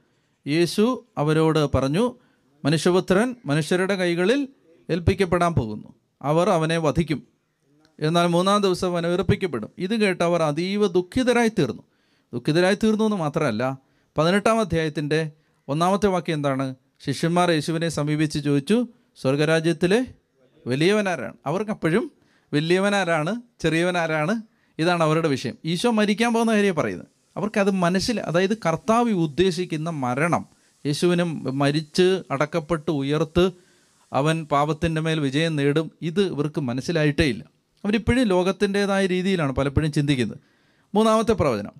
യേശു അവരോട് പറഞ്ഞു മനുഷ്യപുത്രൻ മനുഷ്യരുടെ കൈകളിൽ ഏൽപ്പിക്കപ്പെടാൻ പോകുന്നു. അവർ അവനെ വധിക്കും. എന്നാൽ മൂന്നാം ദിവസം അവൻ ഇത് കേട്ട് അവർ അതീവ ദുഃഖിതരായി തീർന്നു ദുഃഖിതരായി തീർന്നു എന്ന് മാത്രമല്ല പതിനെട്ടാം അധ്യായത്തിന്റെ ഒന്നാമത്തെ വാക്യം എന്താണ്? ശിഷ്യന്മാർ യേശുവിനെ സമീപിച്ച് ചോദിച്ചു സ്വർഗരാജ്യത്തിലെ വലിയവനാരാണ്? അവർക്കപ്പോഴും വലിയവനാരാണ് ചെറിയവനാരാണ്? ഇതാണ് അവരുടെ വിഷയം. ഈശോ മരിക്കാൻ പോകുന്ന കാര്യം പറയുന്നത്. അവർക്കത് മനസ്സിൽ അതായത് കർത്താവ് ഉദ്ദേശിക്കുന്ന മരണം യേശുവിനും മരിച്ച് അടക്കപ്പെട്ട് ഉയർത്ത് അവൻ പാപത്തിന്റെ മേൽ വിജയം നേടും ഇത് ഇവർക്ക് മനസ്സിലായിട്ടേ ഇല്ല. അവരിപ്പോഴും ലോകത്തിന്റെതായ രീതിയിലാണ് പലപ്പോഴും ചിന്തിക്കുന്നത്. മൂന്നാമത്തെ പ്രവചനം.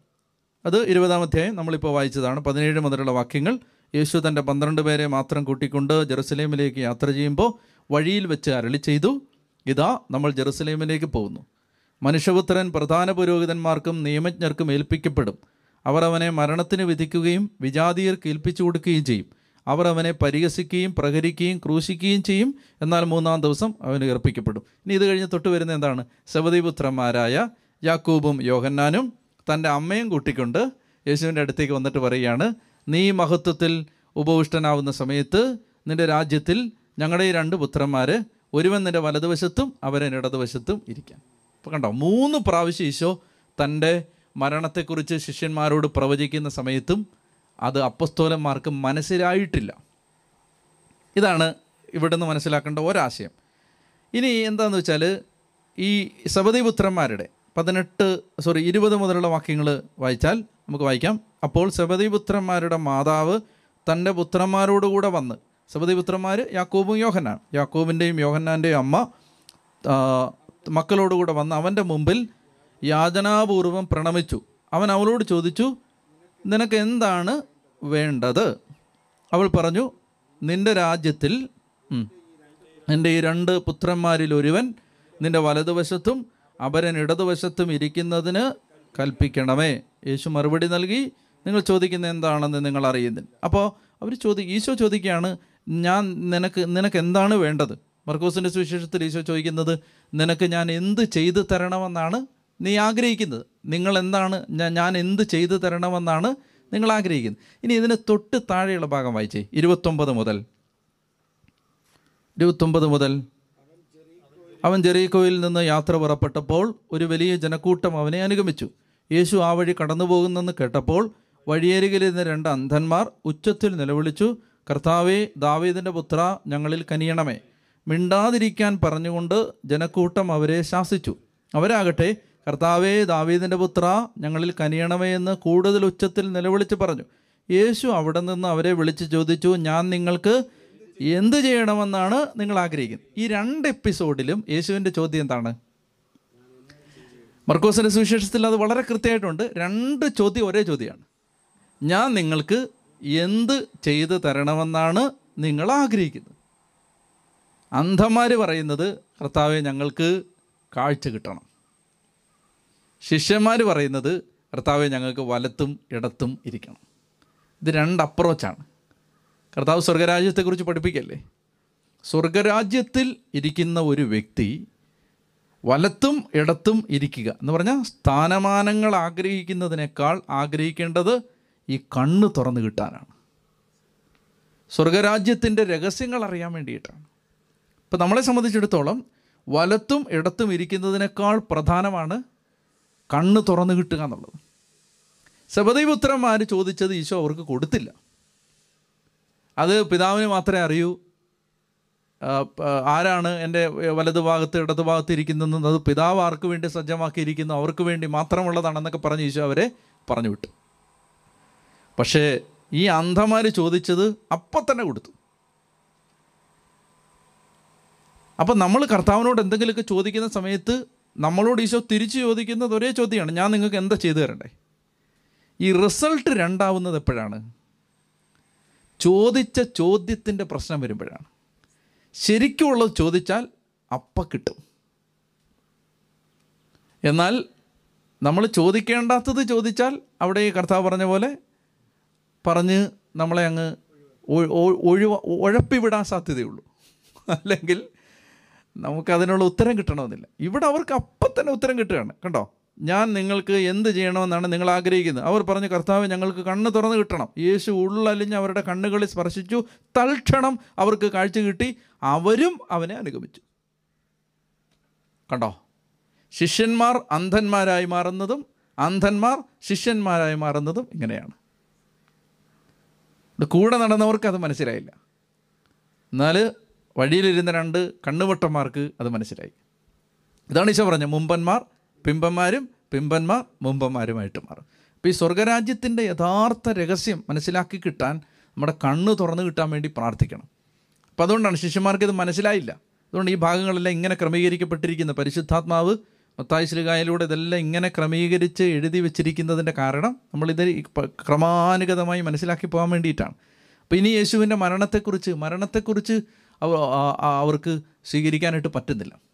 അത് ഇരുപതാമധ്യായം നമ്മളിപ്പോൾ വായിച്ചതാണ്. പതിനേഴ് മുതലുള്ള വാക്യങ്ങൾ യേശു തന്റെ പന്ത്രണ്ട് പേരെ മാത്രം കൂട്ടിക്കൊണ്ട് ജെറുസലേമിലേക്ക് യാത്ര ചെയ്യുമ്പോൾ വഴിയിൽ വെച്ച് അരളി ചെയ്തു. ഇതാ നമ്മൾ ജെറുസലേമിലേക്ക് പോകുന്നു. മനുഷ്യപുത്രൻ പ്രധാന പുരോഹിതന്മാർക്കും നിയമജ്ഞർക്കും ഏൽപ്പിക്കപ്പെടും. അവർ അവനെ മരണത്തിന് വിധിക്കുകയും വിജാതീയർക്ക് ഏൽപ്പിച്ചു കൊടുക്കുകയും ചെയ്യും. അവർ അവനെ പരിഹസിക്കുകയും പ്രഹരിക്കുകയും ക്രൂശിക്കുകയും ചെയ്യും. എന്നാൽ മൂന്നാം ദിവസം അവന് ഏർപ്പിക്കപ്പെടും ഇനി ഇത് കഴിഞ്ഞ് തൊട്ട് വരുന്ന എന്താണ്? സബദീപുത്രന്മാരായ യാക്കൂബും യോഹന്നാനും തന്റെ അമ്മയും കൂട്ടിക്കൊണ്ട് യേശുവിന്റെ അടുത്തേക്ക് വന്നിട്ട് പറയുകയാണ് നീ മഹത്വത്തിൽ ഉപവിഷ്ടനാവുന്ന സമയത്ത് നിന്റെ രാജ്യത്തിൽ ഞങ്ങളുടെ ഈ രണ്ട് പുത്രന്മാർ ഒരുവൻ നിന്റെ വലതുവശത്തും അവരൻ ഇടതുവശത്തും ഇരിക്കാൻ. അപ്പോൾ കണ്ടോ മൂന്ന് പ്രാവശ്യം ഈശോ തന്റെ മരണത്തെക്കുറിച്ച് ശിഷ്യന്മാരോട് പ്രവചിക്കുന്ന സമയത്തും അത് അപ്പസ്തോലന്മാർക്ക് മനസ്സിലായിട്ടില്ല. ഇതാണ് ഇവിടെ നിന്ന് മനസ്സിലാക്കേണ്ട ഒരാശയം. ഇനി എന്താണെന്ന് വെച്ചാൽ ഈ സബദീപുത്രന്മാരുടെ പതിനെട്ട് സോറി ഇരുപത് മുതലുള്ള വാക്യങ്ങൾ വായിച്ചാൽ നമുക്ക് വായിക്കാം. അപ്പോൾ സബദീപുത്രന്മാരുടെ മാതാവ് തന്റെ പുത്രന്മാരോടുകൂടെ വന്ന് സബദീപുത്രന്മാർ യാക്കോബും യോഹന്നാൻ യാക്കോബിന്റെയും യോഹന്നാന്റെയും അമ്മ മക്കളോടുകൂടെ വന്ന് അവന്റെ മുമ്പിൽ യാചനാപൂർവം പ്രണമിച്ചു. അവൻ അവളോട് ചോദിച്ചു നിനക്ക് എന്താണ് വേണ്ടത്. അവൾ പറഞ്ഞു നിന്റെ രാജ്യത്തിൽ എന്റെ ഈ രണ്ട് പുത്രന്മാരിൽ ഒരുവൻ നിന്റെ വലതുവശത്തും അപരൻ ഇടതുവശത്തും ഇരിക്കുന്നതിന് കൽപ്പിക്കണമേ. യേശു മറുപടി നൽകി നിങ്ങൾ ചോദിക്കുന്ന എന്താണെന്ന് നിങ്ങൾ അറിയുന്നില്ല അപ്പോൾ അവർ ചോദി ഈശോ ചോദിക്കുകയാണ് ഞാൻ നിനക്ക് നിനക്ക് എന്താണ് വേണ്ടത്? മർക്കോസിന്റെ സുവിശേഷത്തിൽ ഈശോ ചോദിക്കുന്നത് നിനക്ക് ഞാൻ എന്ത് ചെയ്തു തരണമെന്നാണ് നീ ആഗ്രഹിക്കുന്നത്? നിങ്ങൾ എന്താണ് ഞാൻ എന്ത് ചെയ്തു തരണമെന്നാണ് നിങ്ങൾ ആഗ്രഹിക്കുന്നു ഇനി ഇതിന് തൊട്ട് താഴെയുള്ള ഭാഗം വായിച്ചേ. ഇരുപത്തൊമ്പത് മുതൽ. ഇരുപത്തൊമ്പത് മുതൽ. അവൻ ജെറീക്കോയിൽ നിന്ന് യാത്ര പുറപ്പെട്ടപ്പോൾ ഒരു വലിയ ജനക്കൂട്ടം അവനെ അനുഗമിച്ചു. യേശു ആ വഴി കടന്നു പോകുന്നെന്ന് കേട്ടപ്പോൾ വഴിയരികിലിരുന്ന രണ്ട് അന്ധന്മാർ ഉച്ചത്തിൽ നിലവിളിച്ചു കർത്താവേ ദാവീദിന്റെ പുത്ര ഞങ്ങളിൽ കനിയണമേ. മിണ്ടാതിരിക്കാൻ പറഞ്ഞുകൊണ്ട് ജനക്കൂട്ടം അവരെ ശാസിച്ചു. അവരാകട്ടെ കർത്താവേ ദാവീദിന്റെ പുത്ര ഞങ്ങളിൽ കനിയണമേ എന്ന് കൂടുതൽ ഉച്ചത്തിൽ നിലവിളിച്ച് പറഞ്ഞു. യേശു അവിടെ നിന്ന് അവരെ വിളിച്ച് ചോദിച്ചു ഞാൻ നിങ്ങൾക്ക് എന്ത് ചെയ്യണമെന്നാണ് നിങ്ങൾ ആഗ്രഹിക്കുന്നത്? ഈ രണ്ട് എപ്പിസോഡിലും യേശുവിന്റെ ചോദ്യം എന്താണ്? മർക്കോസിന്റെ സുവിശേഷത്തിൽ അത് വളരെ കൃത്യമായിട്ടുണ്ട്. രണ്ട് ചോദ്യം ഒരേ ചോദ്യമാണ്. ഞാൻ നിങ്ങൾക്ക് എന്ത് ചെയ്തു തരണമെന്നാണ് നിങ്ങൾ ആഗ്രഹിക്കുന്നത്? അന്ധന്മാർ പറയുന്നത് കർത്താവെ ഞങ്ങൾക്ക് കാഴ്ച കിട്ടണം. ശിഷ്യന്മാർ പറയുന്നത് കർത്താവെ ഞങ്ങൾക്ക് വലത്തും ഇടത്തും ഇരിക്കണം. ഇത് രണ്ട് അപ്രോച്ചാണ്. കർത്താവ് സ്വർഗരാജ്യത്തെക്കുറിച്ച് പഠിപ്പിക്കല്ലേ? സ്വർഗരാജ്യത്തിൽ ഇരിക്കുന്ന ഒരു വ്യക്തി വലത്തും ഇടത്തും ഇരിക്കുക എന്ന് പറഞ്ഞാൽ സ്ഥാനമാനങ്ങൾ ആഗ്രഹിക്കുന്നതിനേക്കാൾ ആഗ്രഹിക്കേണ്ടത് ഈ കണ്ണ് തുറന്നു കിട്ടാനാണ്. സ്വർഗരാജ്യത്തിന്റെ രഹസ്യങ്ങൾ അറിയാൻ വേണ്ടിയിട്ടാണ്. ഇപ്പം നമ്മളെ സംബന്ധിച്ചിടത്തോളം വലത്തും ഇടത്തും ഇരിക്കുന്നതിനേക്കാൾ പ്രധാനമാണ് കണ്ണ് തുറന്നു കിട്ടുക എന്നുള്ളത്. ശബദൈപുത്രന്മാർ ചോദിച്ചത് ഈശോ അവർക്ക് കൊടുത്തില്ല. അത് പിതാവിന് മാത്രമേ അറിയൂ. ആരാണ് എന്റെ വലതുഭാഗത്ത് ഇടതു ഭാഗത്ത് ഇരിക്കുന്നതെന്ന് അത് പിതാവ് ആർക്ക് വേണ്ടി സജ്ജമാക്കിയിരിക്കുന്നു അവർക്ക് വേണ്ടി മാത്രമുള്ളതാണെന്നൊക്കെ പറഞ്ഞ് ഈശോ അവരെ പറഞ്ഞു വിട്ടു. പക്ഷേ ഈ അന്ധമാർ ചോദിച്ചത് അപ്പം തന്നെ കൊടുത്തു. അപ്പം നമ്മൾ കർത്താവിനോട് എന്തെങ്കിലുമൊക്കെ ചോദിക്കുന്ന സമയത്ത് നമ്മളോട് ഈശോ തിരിച്ചു ചോദിക്കുന്നത് ഒരേ ചോദ്യമാണ് ഞാൻ നിങ്ങൾക്ക് എന്താ ചെയ്തു തരണ്ടേ? ഈ റിസൾട്ട് രണ്ടാവുന്നത് എപ്പോഴാണ്? ചോദിച്ച ചോദ്യത്തിന്റെ പ്രശ്നം വരുമ്പോഴാണ്. ശരിക്കുമുള്ളത് ചോദിച്ചാൽ അപ്പ കിട്ടും. എന്നാൽ നമ്മൾ ചോദിക്കേണ്ടാത്തത് ചോദിച്ചാൽ അവിടെ ഈ കർത്താവ് പറഞ്ഞ പോലെ പറഞ്ഞ് നമ്മളെ അങ്ങ് ഒഴിവ ഉഴപ്പിവിടാൻ സാധ്യതയുള്ളൂ. അല്ലെങ്കിൽ നമുക്കതിനുള്ള ഉത്തരം കിട്ടണമെന്നില്ല. ഇവിടെ അവർക്ക് അപ്പം തന്നെ ഉത്തരം കിട്ടുകയാണ്. കണ്ടോ? ഞാൻ നിങ്ങൾക്ക് എന്ത് ചെയ്യണമെന്നാണ് നിങ്ങൾ ആഗ്രഹിക്കുന്നത്. അവർ പറഞ്ഞു കർത്താവ് ഞങ്ങൾക്ക് കണ്ണ് തുറന്ന് കിട്ടണം. യേശു ഉള്ളലിഞ്ഞ് അവരുടെ കണ്ണുകളിൽ സ്പർശിച്ചു. തൽക്ഷണം അവർക്ക് കാഴ്ച കിട്ടി. അവരും അവനെ അനുഗമിച്ചു. കണ്ടോ? ശിഷ്യന്മാർ അന്ധന്മാരായി മാറുന്നതും അന്ധന്മാർ ശിഷ്യന്മാരായി മാറുന്നതും ഇങ്ങനെയാണ്. കൂടെ നടന്നവർക്ക് അത് മനസ്സിലായില്ല. എന്നാൽ വഴിയിലിരുന്ന രണ്ട് കണ്ണുവട്ടന്മാർക്ക് അത് മനസ്സിലായി. ഇതാണ് ഈശോ പറഞ്ഞത് മുമ്പന്മാർ പിമ്പന്മാരും പിമ്പന്മാർ മുമ്പന്മാരുമായിട്ട് മാറും. അപ്പോൾ ഈ സ്വർഗരാജ്യത്തിന്റെ യഥാർത്ഥ രഹസ്യം മനസ്സിലാക്കി കിട്ടാൻ നമ്മുടെ കണ്ണ് തുറന്നു കിട്ടാൻ വേണ്ടി പ്രാർത്ഥിക്കണം. അപ്പോൾ അതുകൊണ്ടാണ് ശിഷ്യന്മാർക്ക് ഇത് മനസ്സിലായില്ല. അതുകൊണ്ട് ഈ ഭാഗങ്ങളെല്ലാം ഇങ്ങനെ ക്രമീകരിക്കപ്പെട്ടിരിക്കുന്ന പരിശുദ്ധാത്മാവ് മത്തായ ശ്രീകായലൂടെ ഇതെല്ലാം ഇങ്ങനെ ക്രമീകരിച്ച് എഴുതി വെച്ചിരിക്കുന്നതിന്റെ കാരണം നമ്മളിത് ക്രമാനുഗതമായി മനസ്സിലാക്കി പോകാൻ വേണ്ടിയിട്ടാണ്. അപ്പോൾ ഇനി യേശുവിന്റെ മരണത്തെക്കുറിച്ച് മരണത്തെക്കുറിച്ച് അവർക്ക് സ്വീകരിക്കാനായിട്ട് പറ്റുന്നില്ല.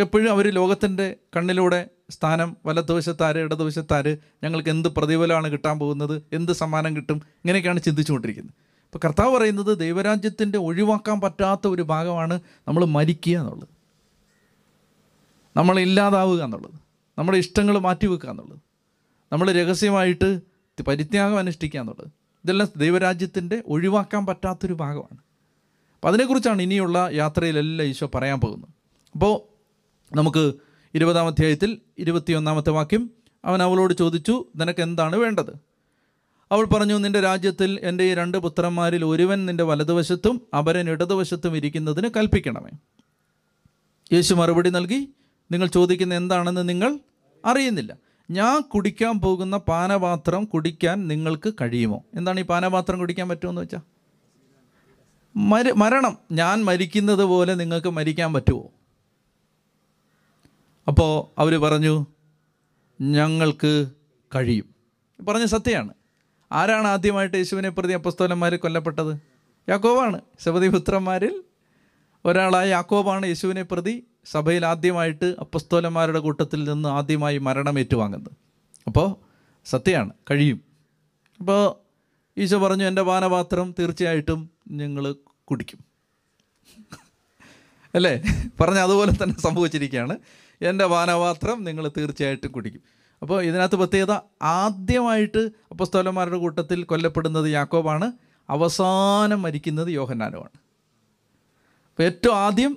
എപ്പോഴും അവർ ലോകത്തിന്റെ കണ്ണിലൂടെ സ്ഥാനം വലതുവശത്താര് ഇടതുവശത്താര് ഞങ്ങൾക്ക് എന്ത് പ്രതിഫലമാണ് കിട്ടാൻ പോകുന്നത് എന്ത് സമ്മാനം കിട്ടും ഇങ്ങനെയൊക്കെയാണ് ചിന്തിച്ചുകൊണ്ടിരിക്കുന്നത്. അപ്പോൾ കർത്താവ് പറയുന്നത് ദൈവരാജ്യത്തിന്റെ ഒഴിവാക്കാൻ പറ്റാത്ത ഒരു ഭാഗമാണ് നമ്മൾ മരിക്കുക എന്നുള്ളത്. നമ്മൾ ഇല്ലാതാവുക എന്നുള്ളത്. നമ്മുടെ ഇഷ്ടങ്ങൾ മാറ്റിവെക്കുക എന്നുള്ളത്. നമ്മൾ രഹസ്യമായിട്ട് പരിത്യാഗം അനുഷ്ഠിക്കുക എന്നുള്ളത്. ഇതെല്ലാം ദൈവരാജ്യത്തിന്റെ ഒഴിവാക്കാൻ പറ്റാത്തൊരു ഭാഗമാണ്. അപ്പം അതിനെക്കുറിച്ചാണ് ഇനിയുള്ള യാത്രയിലെല്ലാം ഈശോ പറയാൻ പോകുന്നത്. അപ്പോൾ നമുക്ക് ഇരുപതാം അധ്യായത്തിൽ ഇരുപത്തിയൊന്നാമത്തെ വാക്യം അവൻ അവളോട് ചോദിച്ചു നിനക്ക് എന്താണ് വേണ്ടത്? അവൾ പറഞ്ഞു നിന്റെ രാജ്യത്തിൽ എന്റെ ഈ രണ്ട് പുത്രന്മാരിൽ ഒരുവൻ നിന്റെ വലതുവശത്തും അപരൻ ഇടതുവശത്തും ഇരിക്കുന്നതിന് കൽപ്പിക്കണമേ. യേശു മറുപടി നൽകി നിങ്ങൾ ചോദിക്കുന്ന എന്താണെന്ന് നിങ്ങൾ അറിയുന്നില്ല. ഞാൻ കുടിക്കാൻ പോകുന്ന പാനപാത്രം കുടിക്കാൻ നിങ്ങൾക്ക് കഴിയുമോ? എന്താണ് ഈ പാനപാത്രം കുടിക്കാൻ പറ്റുമെന്ന് വെച്ചാൽ മര മരണം. ഞാൻ മരിക്കുന്നത് പോലെ നിങ്ങൾക്ക് മരിക്കാൻ പറ്റുമോ? അപ്പോൾ അവർ പറഞ്ഞു ഞങ്ങൾക്ക് കഴിയും. പറഞ്ഞ സത്യമാണ്. ആരാണ് ആദ്യമായിട്ട് യേശുവിനെ പ്രതി അപ്പസ്തോലന്മാർ കൊല്ലപ്പെട്ടത്? യാക്കോബാണ്. ശബദിപുത്രന്മാരിൽ ഒരാളായ യാക്കോബാണ് യേശുവിനെ പ്രതി സഭയിൽ ആദ്യമായിട്ട് അപ്പസ്തോലന്മാരുടെ കൂട്ടത്തിൽ നിന്ന് ആദ്യമായി മരണം ഏറ്റുവാങ്ങുന്നത്. അപ്പോൾ സത്യമാണ് കഴിയും. അപ്പോൾ ഈശോ പറഞ്ഞു എന്റെ പാനപാത്രം തീർച്ചയായിട്ടും നിങ്ങൾ കുടിക്കും. അല്ലേ? പറഞ്ഞ അതുപോലെ തന്നെ സംഭവിച്ചിരിക്കുകയാണ്. എന്റെ പാനപാത്രം നിങ്ങൾ തീർച്ചയായിട്ടും കുടിക്കും. അപ്പോൾ ഇതിനകത്ത് പ്രത്യേകത ആദ്യമായിട്ട് അപ്പസ്തോലന്മാരുടെ കൂട്ടത്തിൽ കൊല്ലപ്പെടുന്നത് യാക്കോബാണ്. അവസാനം മരിക്കുന്നത് യോഹന്നാനുമാണ്. അപ്പോൾ ഏറ്റവും ആദ്യം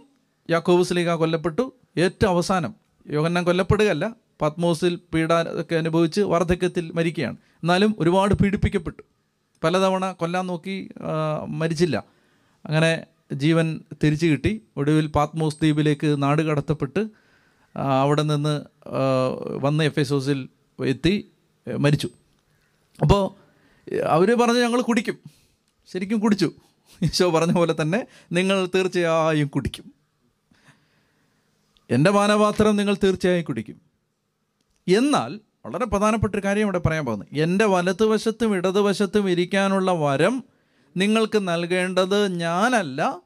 യാക്കോബ് സ്ലീഗ കൊല്ലപ്പെട്ടു. ഏറ്റവും അവസാനം യോഹന്നാൻ കൊല്ലപ്പെടുകയല്ല പത്മോസിൽ പീഡ ഒക്കെ അനുഭവിച്ച് വാർദ്ധക്യത്തിൽ മരിക്കുകയാണ്. എന്നാലും ഒരുപാട് പീഡിപ്പിക്കപ്പെട്ടു. പലതവണ കൊല്ലാൻ നോക്കി മരിച്ചില്ല. അങ്ങനെ ജീവൻ തിരിച്ചു കിട്ടി. ഒടുവിൽ പാത്മോസ് ദ്വീപിലേക്ക് നാട് കടത്തപ്പെട്ട് അവിടെ നിന്ന് വന്ന എഫ് എസോസിൽ എത്തി മരിച്ചു. അപ്പോൾ അവർ പറഞ്ഞു ഞങ്ങൾ കുടിക്കും. ശരിക്കും കുടിച്ചു. ഈശോ പറഞ്ഞ പോലെ തന്നെ നിങ്ങൾ തീർച്ചയായും കുടിക്കും. എന്റെ പാനപാത്രം നിങ്ങൾ തീർച്ചയായും കുടിക്കും. എന്നാൽ വളരെ പ്രധാനപ്പെട്ട ഒരു കാര്യം ഇവിടെ പറയാൻ പോകുന്നത്. എന്റെ വലതുവശത്തും ഇടതുവശത്തും ഇരിക്കാനുള്ള വരം നിങ്ങൾക്ക് നൽകേണ്ടത് ഞാനല്ല.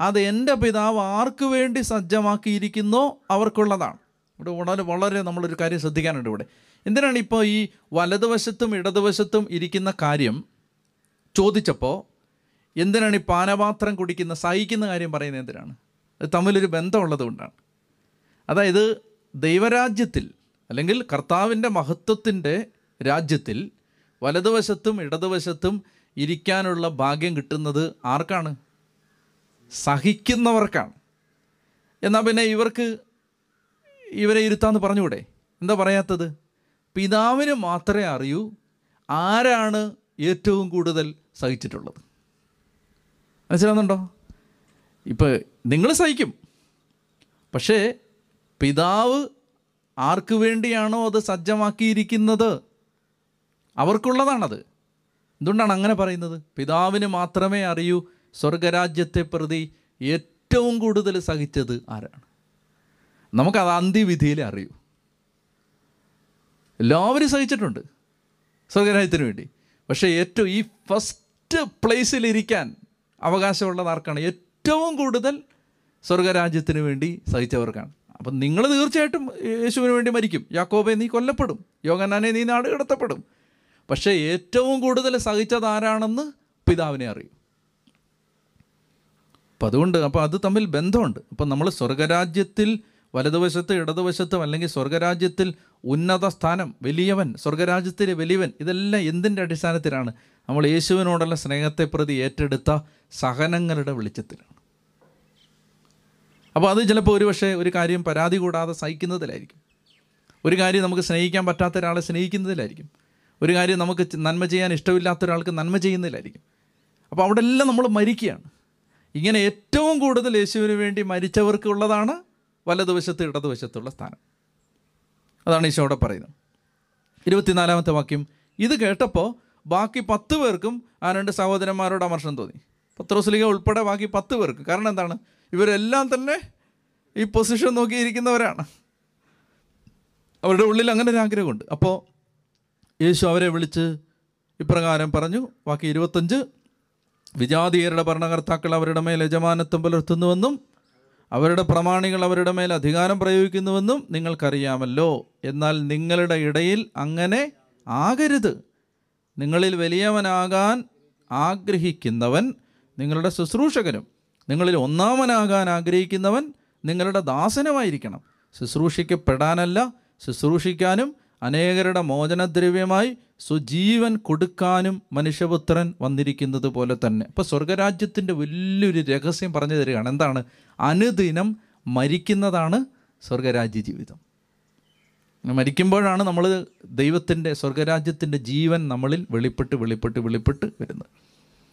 അത് എന്റെ പിതാവ് ആർക്ക് വേണ്ടി സജ്ജമാക്കിയിരിക്കുന്നോ അവർക്കുള്ളതാണ്. ഇവിടെ വളരെ വളരെ നമ്മളൊരു കാര്യം ശ്രദ്ധിക്കാനുണ്ട് ഇവിടെ. എന്തിനാണ് ഇപ്പോൾ ഈ വലതുവശത്തും ഇടതുവശത്തും ഇരിക്കുന്ന കാര്യം ചോദിച്ചപ്പോൾ എന്തിനാണ് ഈ പാനപാത്രം കുടിക്കുന്ന സഹിക്കുന്ന കാര്യം പറയുന്നത് എന്തിനാണ്? അത് തമ്മിലൊരു ബന്ധമുള്ളത് കൊണ്ടാണ്. അതായത് ദൈവരാജ്യത്തിൽ അല്ലെങ്കിൽ കർത്താവിന്റെ മഹത്വത്തിന്റെ രാജ്യത്തിൽ വലതുവശത്തും ഇടതുവശത്തും ഇരിക്കാനുള്ള ഭാഗ്യം കിട്ടുന്നത് ആർക്കാണ്? സഹിക്കുന്നവർക്കാണ്. എന്നാൽ പിന്നെ ഇവർക്ക് ഇവരെ ഇരുത്താന്ന് പറഞ്ഞുകൂടെ? എന്താ പറയാത്തത്? പിതാവിന് മാത്രമേ അറിയൂ ആരാണ് ഏറ്റവും കൂടുതൽ സഹിച്ചിട്ടുള്ളത്. മനസ്സിലാവുന്നുണ്ടോ? ഇപ്പോൾ നിങ്ങൾ സഹിക്കും. പക്ഷേ പിതാവ് ആർക്കു വേണ്ടിയാണോ അത് സജ്ജമാക്കിയിരിക്കുന്നത്? അവർക്കുള്ളതാണത്. എന്തുകൊണ്ടാണ് അങ്ങനെ പറയുന്നത്? പിതാവിന് മാത്രമേ അറിയൂ സ്വർഗരാജ്യത്തെ പ്രതി ഏറ്റവും കൂടുതൽ സഹിച്ചത് ആരാണ്? നമുക്കത് അന്ത്യവിധിയിൽ അറിയൂ. എല്ലാവരും സഹിച്ചിട്ടുണ്ട് സ്വർഗരാജ്യത്തിന് വേണ്ടി. പക്ഷേ ഏറ്റവും ഈ ഫസ്റ്റ് പ്ലേസിലിരിക്കാൻ അവകാശമുള്ളത് ആർക്കാണ്? ഏറ്റവും കൂടുതൽ സ്വർഗരാജ്യത്തിന് വേണ്ടി സഹിച്ചവർക്കാണ്. അപ്പം നിങ്ങൾ തീർച്ചയായിട്ടും യേശുവിന് വേണ്ടി മരിക്കും. യാക്കോബെ നീ കൊല്ലപ്പെടും. യോഗനാനെ നീ നാട് കടത്തപ്പെടും. പക്ഷേ ഏറ്റവും കൂടുതൽ സഹിച്ചത് ആരാണെന്ന് പിതാവിനെ അറിയും. അപ്പം അതുകൊണ്ട് അപ്പോൾ അത് തമ്മിൽ ബന്ധമുണ്ട്. അപ്പം നമ്മൾ സ്വർഗരാജ്യത്തിൽ വലതുവശത്ത് ഇടതുവശത്തും അല്ലെങ്കിൽ സ്വർഗരാജ്യത്തിൽ ഉന്നത സ്ഥാനം വലിയവൻ സ്വർഗരാജ്യത്തിലെ വലിയവൻ ഇതെല്ലാം എന്തിന്റെ അടിസ്ഥാനത്തിലാണ്? നമ്മൾ യേശുവിനോടുള്ള സ്നേഹത്തെ പ്രതി ഏറ്റെടുത്ത സഹനങ്ങളുടെ വെളിച്ചത്തിലാണ്. അപ്പോൾ അത് ചിലപ്പോൾ ഒരു പക്ഷേ ഒരു കാര്യം പരാതി കൂടാതെ സഹിക്കുന്നതിലായിരിക്കും. ഒരു കാര്യം നമുക്ക് സ്നേഹിക്കാൻ പറ്റാത്ത ഒരാളെ സ്നേഹിക്കുന്നതിലായിരിക്കും. ഒരു കാര്യം നമുക്ക് നന്മ ചെയ്യാൻ ഇഷ്ടമില്ലാത്ത ഒരാൾക്ക് നന്മ ചെയ്യുന്നില്ലായിരിക്കും അപ്പോൾ അവിടെ എല്ലാം നമ്മൾ മരിക്കുകയാണ്. ഇങ്ങനെ ഏറ്റവും കൂടുതൽ യേശുവിന് വേണ്ടി മരിച്ചവർക്കുള്ളതാണ് വലതുവശത്ത് ഇടതുവശത്തുള്ള സ്ഥാനം. അതാണ് ഈശോ അവിടെ പറയുന്നത്. ഇരുപത്തിനാലാമത്തെ വാക്യം. ഇത് കേട്ടപ്പോൾ ബാക്കി പത്ത് പേർക്കും ആ രണ്ട് സഹോദരന്മാരോട് അമർഷം തോന്നി. പത്രോസ്ലിക ഉൾപ്പെടെ ബാക്കി പത്ത് പേർക്ക്. കാരണം എന്താണ്? ഇവരെല്ലാം തന്നെ ഈ പൊസിഷൻ നോക്കിയിരിക്കുന്നവരാണ്. അവരുടെ ഉള്ളിൽ അങ്ങനെ ഒരു ആഗ്രഹമുണ്ട്. അപ്പോൾ യേശു അവരെ വിളിച്ച് ഇപ്രകാരം പറഞ്ഞു ബാക്കി ഇരുപത്തഞ്ച് വിജാതീയരുടെ ഭരണകർത്താക്കൾ അവരുടെ മേൽ യജമാനത്വം പുലർത്തുന്നുവെന്നും അവരുടെ പ്രമാണികൾ അവരുടെ മേൽ അധികാരം പ്രയോഗിക്കുന്നുവെന്നും നിങ്ങൾക്കറിയാമല്ലോ. എന്നാൽ നിങ്ങളുടെ ഇടയിൽ അങ്ങനെ ആകരുത്. നിങ്ങളിൽ വലിയവനാകാൻ ആഗ്രഹിക്കുന്നവൻ നിങ്ങളുടെ ശുശ്രൂഷകനും നിങ്ങളിൽ ഒന്നാമനാകാൻ ആഗ്രഹിക്കുന്നവൻ നിങ്ങളുടെ ദാസനമായിരിക്കണം. ശുശ്രൂഷിക്കപ്പെടാനല്ല ശുശ്രൂഷിക്കാനും അനേകരുടെ മോചനദ്രവ്യമായി സുജീവൻ കൊടുക്കാനും മനുഷ്യപുത്രൻ വന്നിരിക്കുന്നത് പോലെ തന്നെ. അപ്പോൾ സ്വർഗരാജ്യത്തിന്റെ വലിയൊരു രഹസ്യം പറഞ്ഞു തരികയാണ്. എന്താണ്? അനുദിനം മരിക്കുന്നതാണ് സ്വർഗരാജ്യ ജീവിതം. മരിക്കുമ്പോഴാണ് നമ്മൾ ദൈവത്തിന്റെ സ്വർഗരാജ്യത്തിന്റെ ജീവൻ നമ്മളിൽ വെളിപ്പെട്ട് വെളിപ്പെട്ട് വെളിപ്പെട്ട് വരുന്നത്.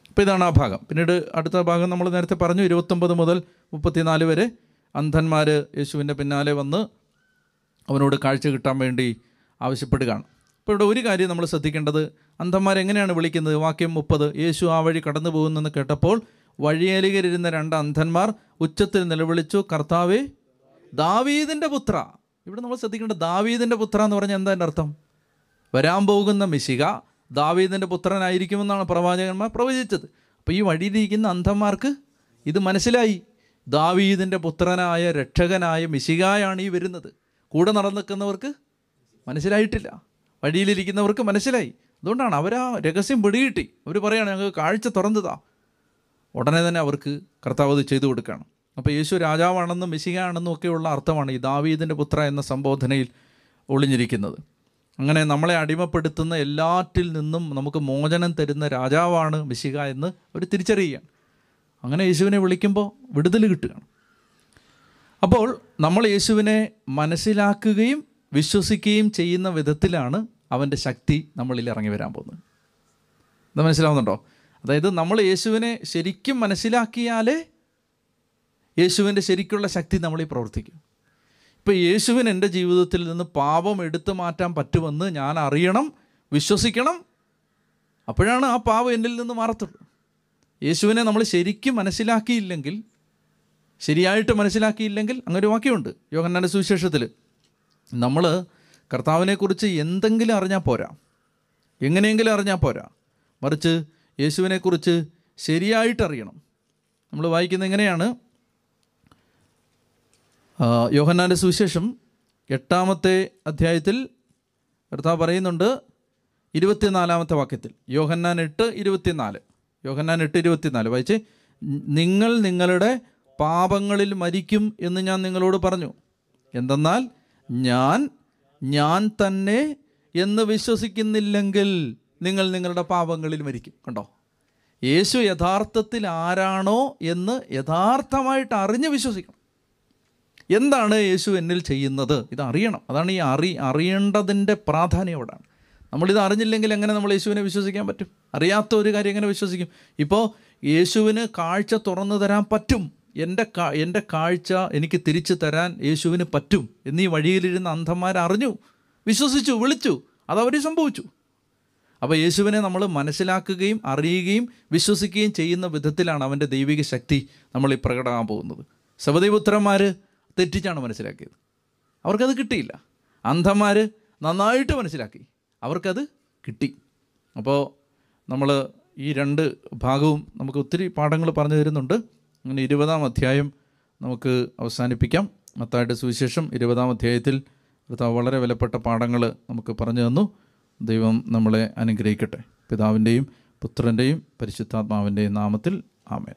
അപ്പോൾ ഇതാണ് ആ ഭാഗം. പിന്നീട് അടുത്ത ഭാഗം നമ്മൾ നേരത്തെ പറഞ്ഞു ഇരുപത്തൊമ്പത് മുതൽ മുപ്പത്തിനാല് വരെ അന്ധന്മാർ യേശുവിന്റെ പിന്നാലെ വന്ന് അവനോട് കാഴ്ച കിട്ടാൻ വേണ്ടി ആവശ്യപ്പെടുകയാണ്. ഇപ്പോൾ ഇവിടെ ഒരു കാര്യം നമ്മൾ ശ്രദ്ധിക്കേണ്ടത് അന്ധന്മാരെങ്ങനെയാണ് വിളിക്കുന്നത്? വാക്യം മുപ്പത് യേശു ആ വഴി കടന്നു പോകുന്നെന്ന് കേട്ടപ്പോൾ വഴിയലികരിരുന്ന രണ്ട് അന്ധന്മാർ ഉച്ചത്തിൽ നിലവിളിച്ചു കർത്താവേ ദാവീദിന്റെ പുത്ര. ഇവിടെ നമ്മൾ ശ്രദ്ധിക്കേണ്ടത് ദാവീദിന്റെ പുത്ര എന്ന് പറഞ്ഞാൽ എന്താ എന്റെ അർത്ഥം? വരാൻ പോകുന്ന മിശിക ദാവീദിന്റെ പുത്രനായിരിക്കുമെന്നാണ് പ്രവാചകന്മാർ പ്രവചിച്ചത്. അപ്പോൾ ഈ വഴിയിലിരിക്കുന്ന അന്ധന്മാർക്ക് ഇത് മനസ്സിലായി. ദാവീദിന്റെ പുത്രനായ രക്ഷകനായ മിശികായാണ് ഈ വരുന്നത്. കൂടെ നടന്നിക്കുന്നവർക്ക് മനസ്സിലായിട്ടില്ല. വഴിയിലിരിക്കുന്നവർക്ക് മനസ്സിലായി. അതുകൊണ്ടാണ് അവർ ആ രഹസ്യം പിടികിട്ടി. അവർ പറയുകയാണ് ഞങ്ങൾക്ക് കാഴ്ച തുറന്നതാ. ഉടനെ തന്നെ അവർക്ക് കർത്താവ് ചെയ്തു കൊടുക്കുകയാണ്. അപ്പോൾ യേശു രാജാവാണെന്നും മിശികയാണെന്നും ഒക്കെയുള്ള അർത്ഥമാണ് ഈ ദാവീദിന്റെ പുത്ര എന്ന സംബോധനയിൽ ഒളിഞ്ഞിരിക്കുന്നത്. അങ്ങനെ നമ്മളെ അടിമപ്പെടുത്തുന്ന എല്ലാറ്റിൽ നിന്നും നമുക്ക് മോചനം തരുന്ന രാജാവാണ് മിശിക എന്ന് അവർ തിരിച്ചറിയുകയാണ്. അങ്ങനെ യേശുവിനെ വിളിക്കുമ്പോൾ വിടുതൽ കിട്ടുകയാണ്. അപ്പോൾ നമ്മൾ യേശുവിനെ മനസ്സിലാക്കുകയും വിശ്വസിക്കുകയും ചെയ്യുന്ന വിധത്തിലാണ് അവന്റെ ശക്തി നമ്മളിൽ ഇറങ്ങി വരാൻ പോകുന്നത്. ഇത് മനസ്സിലാവുന്നുണ്ടോ? അതായത് നമ്മൾ യേശുവിനെ ശരിക്കും മനസ്സിലാക്കിയാലേ യേശുവിന്റെ ശരിക്കുള്ള ശക്തി നമ്മളിൽ പ്രവർത്തിക്കും. ഇപ്പോൾ യേശുവിന് എന്റെ ജീവിതത്തിൽ നിന്ന് പാപം എടുത്തു മാറ്റാൻ പറ്റുമെന്ന് ഞാൻ അറിയണം വിശ്വസിക്കണം അപ്പോഴാണ് ആ പാപം എന്നിൽ നിന്ന് മാറത്തുള്ളൂ. യേശുവിനെ നമ്മൾ ശരിക്കും മനസ്സിലാക്കിയില്ലെങ്കിൽ ശരിയായിട്ട് മനസ്സിലാക്കിയില്ലെങ്കിൽ അങ്ങനെ ഒരു വാക്യമുണ്ട്. യോഹന്നാന്റെ സുവിശേഷത്തിൽ നമ്മൾ കർത്താവിനെക്കുറിച്ച് എന്തെങ്കിലും അറിഞ്ഞാൽ പോരാ. എങ്ങനെയെങ്കിലും അറിഞ്ഞാൽ പോരാ. മറിച്ച് യേശുവിനെക്കുറിച്ച് ശരിയായിട്ടറിയണം. നമ്മൾ വായിക്കുന്നത് എങ്ങനെയാണ്? യോഹന്നാന്റെ സുവിശേഷം എട്ടാമത്തെ അധ്യായത്തിൽ കർത്താവ് പറയുന്നുണ്ട് ഇരുപത്തിനാലാമത്തെ വാക്യത്തിൽ. യോഹന്നാൻ എട്ട് ഇരുപത്തിനാല്. യോഹന്നാൻ എട്ട് ഇരുപത്തിനാല്. വായിച്ച്. നിങ്ങൾ നിങ്ങളുടെ പാപങ്ങളിൽ മരിക്കും എന്ന് ഞാൻ നിങ്ങളോട് പറഞ്ഞു. എന്തെന്നാൽ ഞാൻ ഞാൻ തന്നെ എന്ന് വിശ്വസിക്കുന്നില്ലെങ്കിൽ നിങ്ങൾ നിങ്ങളുടെ പാപങ്ങളിൽ മരിക്കും. കണ്ടോ? യേശു യഥാർത്ഥത്തിൽ ആരാണോ എന്ന് യഥാർത്ഥമായിട്ട് അറിഞ്ഞ് വിശ്വസിക്കണം. എന്താണ് യേശു എന്നിൽ ചെയ്യുന്നത്? ഇത് അറിയണം അതാണ് ഈ അറി അറിയേണ്ടതിന്റെ പ്രാധാന്യം അവിടെയാണ് നമ്മളിത് അറിഞ്ഞില്ലെങ്കിൽ എങ്ങനെ നമ്മൾ യേശുവിനെ വിശ്വസിക്കാൻ പറ്റും? അറിയാത്ത ഒരു കാര്യം എങ്ങനെ വിശ്വസിക്കും? ഇപ്പോൾ യേശുവിന് കാഴ്ച തുറന്നു തരാൻ പറ്റും. എന്റെ കാ എന്റെ കാഴ്ച എനിക്ക് തിരിച്ചു തരാൻ യേശുവിന് പറ്റും എന്നീ വഴിയിലിരുന്ന അന്ധന്മാർ അറിഞ്ഞു വിശ്വസിച്ചു വിളിച്ചു അതവർ സംഭവിച്ചു. അപ്പോൾ യേശുവിനെ നമ്മൾ മനസ്സിലാക്കുകയും അറിയുകയും വിശ്വസിക്കുകയും ചെയ്യുന്ന വിധത്തിലാണ് അവന്റെ ദൈവിക ശക്തി നമ്മൾ ഈ പ്രകടമാകാൻ പോകുന്നത്. സബദൈപുത്രന്മാർ തെറ്റിച്ചാണ് മനസ്സിലാക്കിയത്. അവർക്കത് കിട്ടിയില്ല. അന്ധന്മാർ നന്നായിട്ട് മനസ്സിലാക്കി. അവർക്കത് കിട്ടി. അപ്പോൾ നമ്മൾ ഈ രണ്ട് ഭാഗവും നമുക്ക് ഒത്തിരി പാഠങ്ങൾ പറഞ്ഞു തരുന്നുണ്ട്. അങ്ങനെ ഇരുപതാം അധ്യായം നമുക്ക് അവസാനിപ്പിക്കാം. മത്തായിട്ട് സുവിശേഷം ഇരുപതാം അധ്യായത്തിൽ കർത്താവ് വളരെ വിലപ്പെട്ട പാഠങ്ങൾ നമുക്ക് പറഞ്ഞു തന്നു. ദൈവം നമ്മളെ അനുഗ്രഹിക്കട്ടെ. പിതാവിന്റെയും പുത്രന്റെയും പരിശുദ്ധാത്മാവിന്റെയും നാമത്തിൽ ആമേൻ.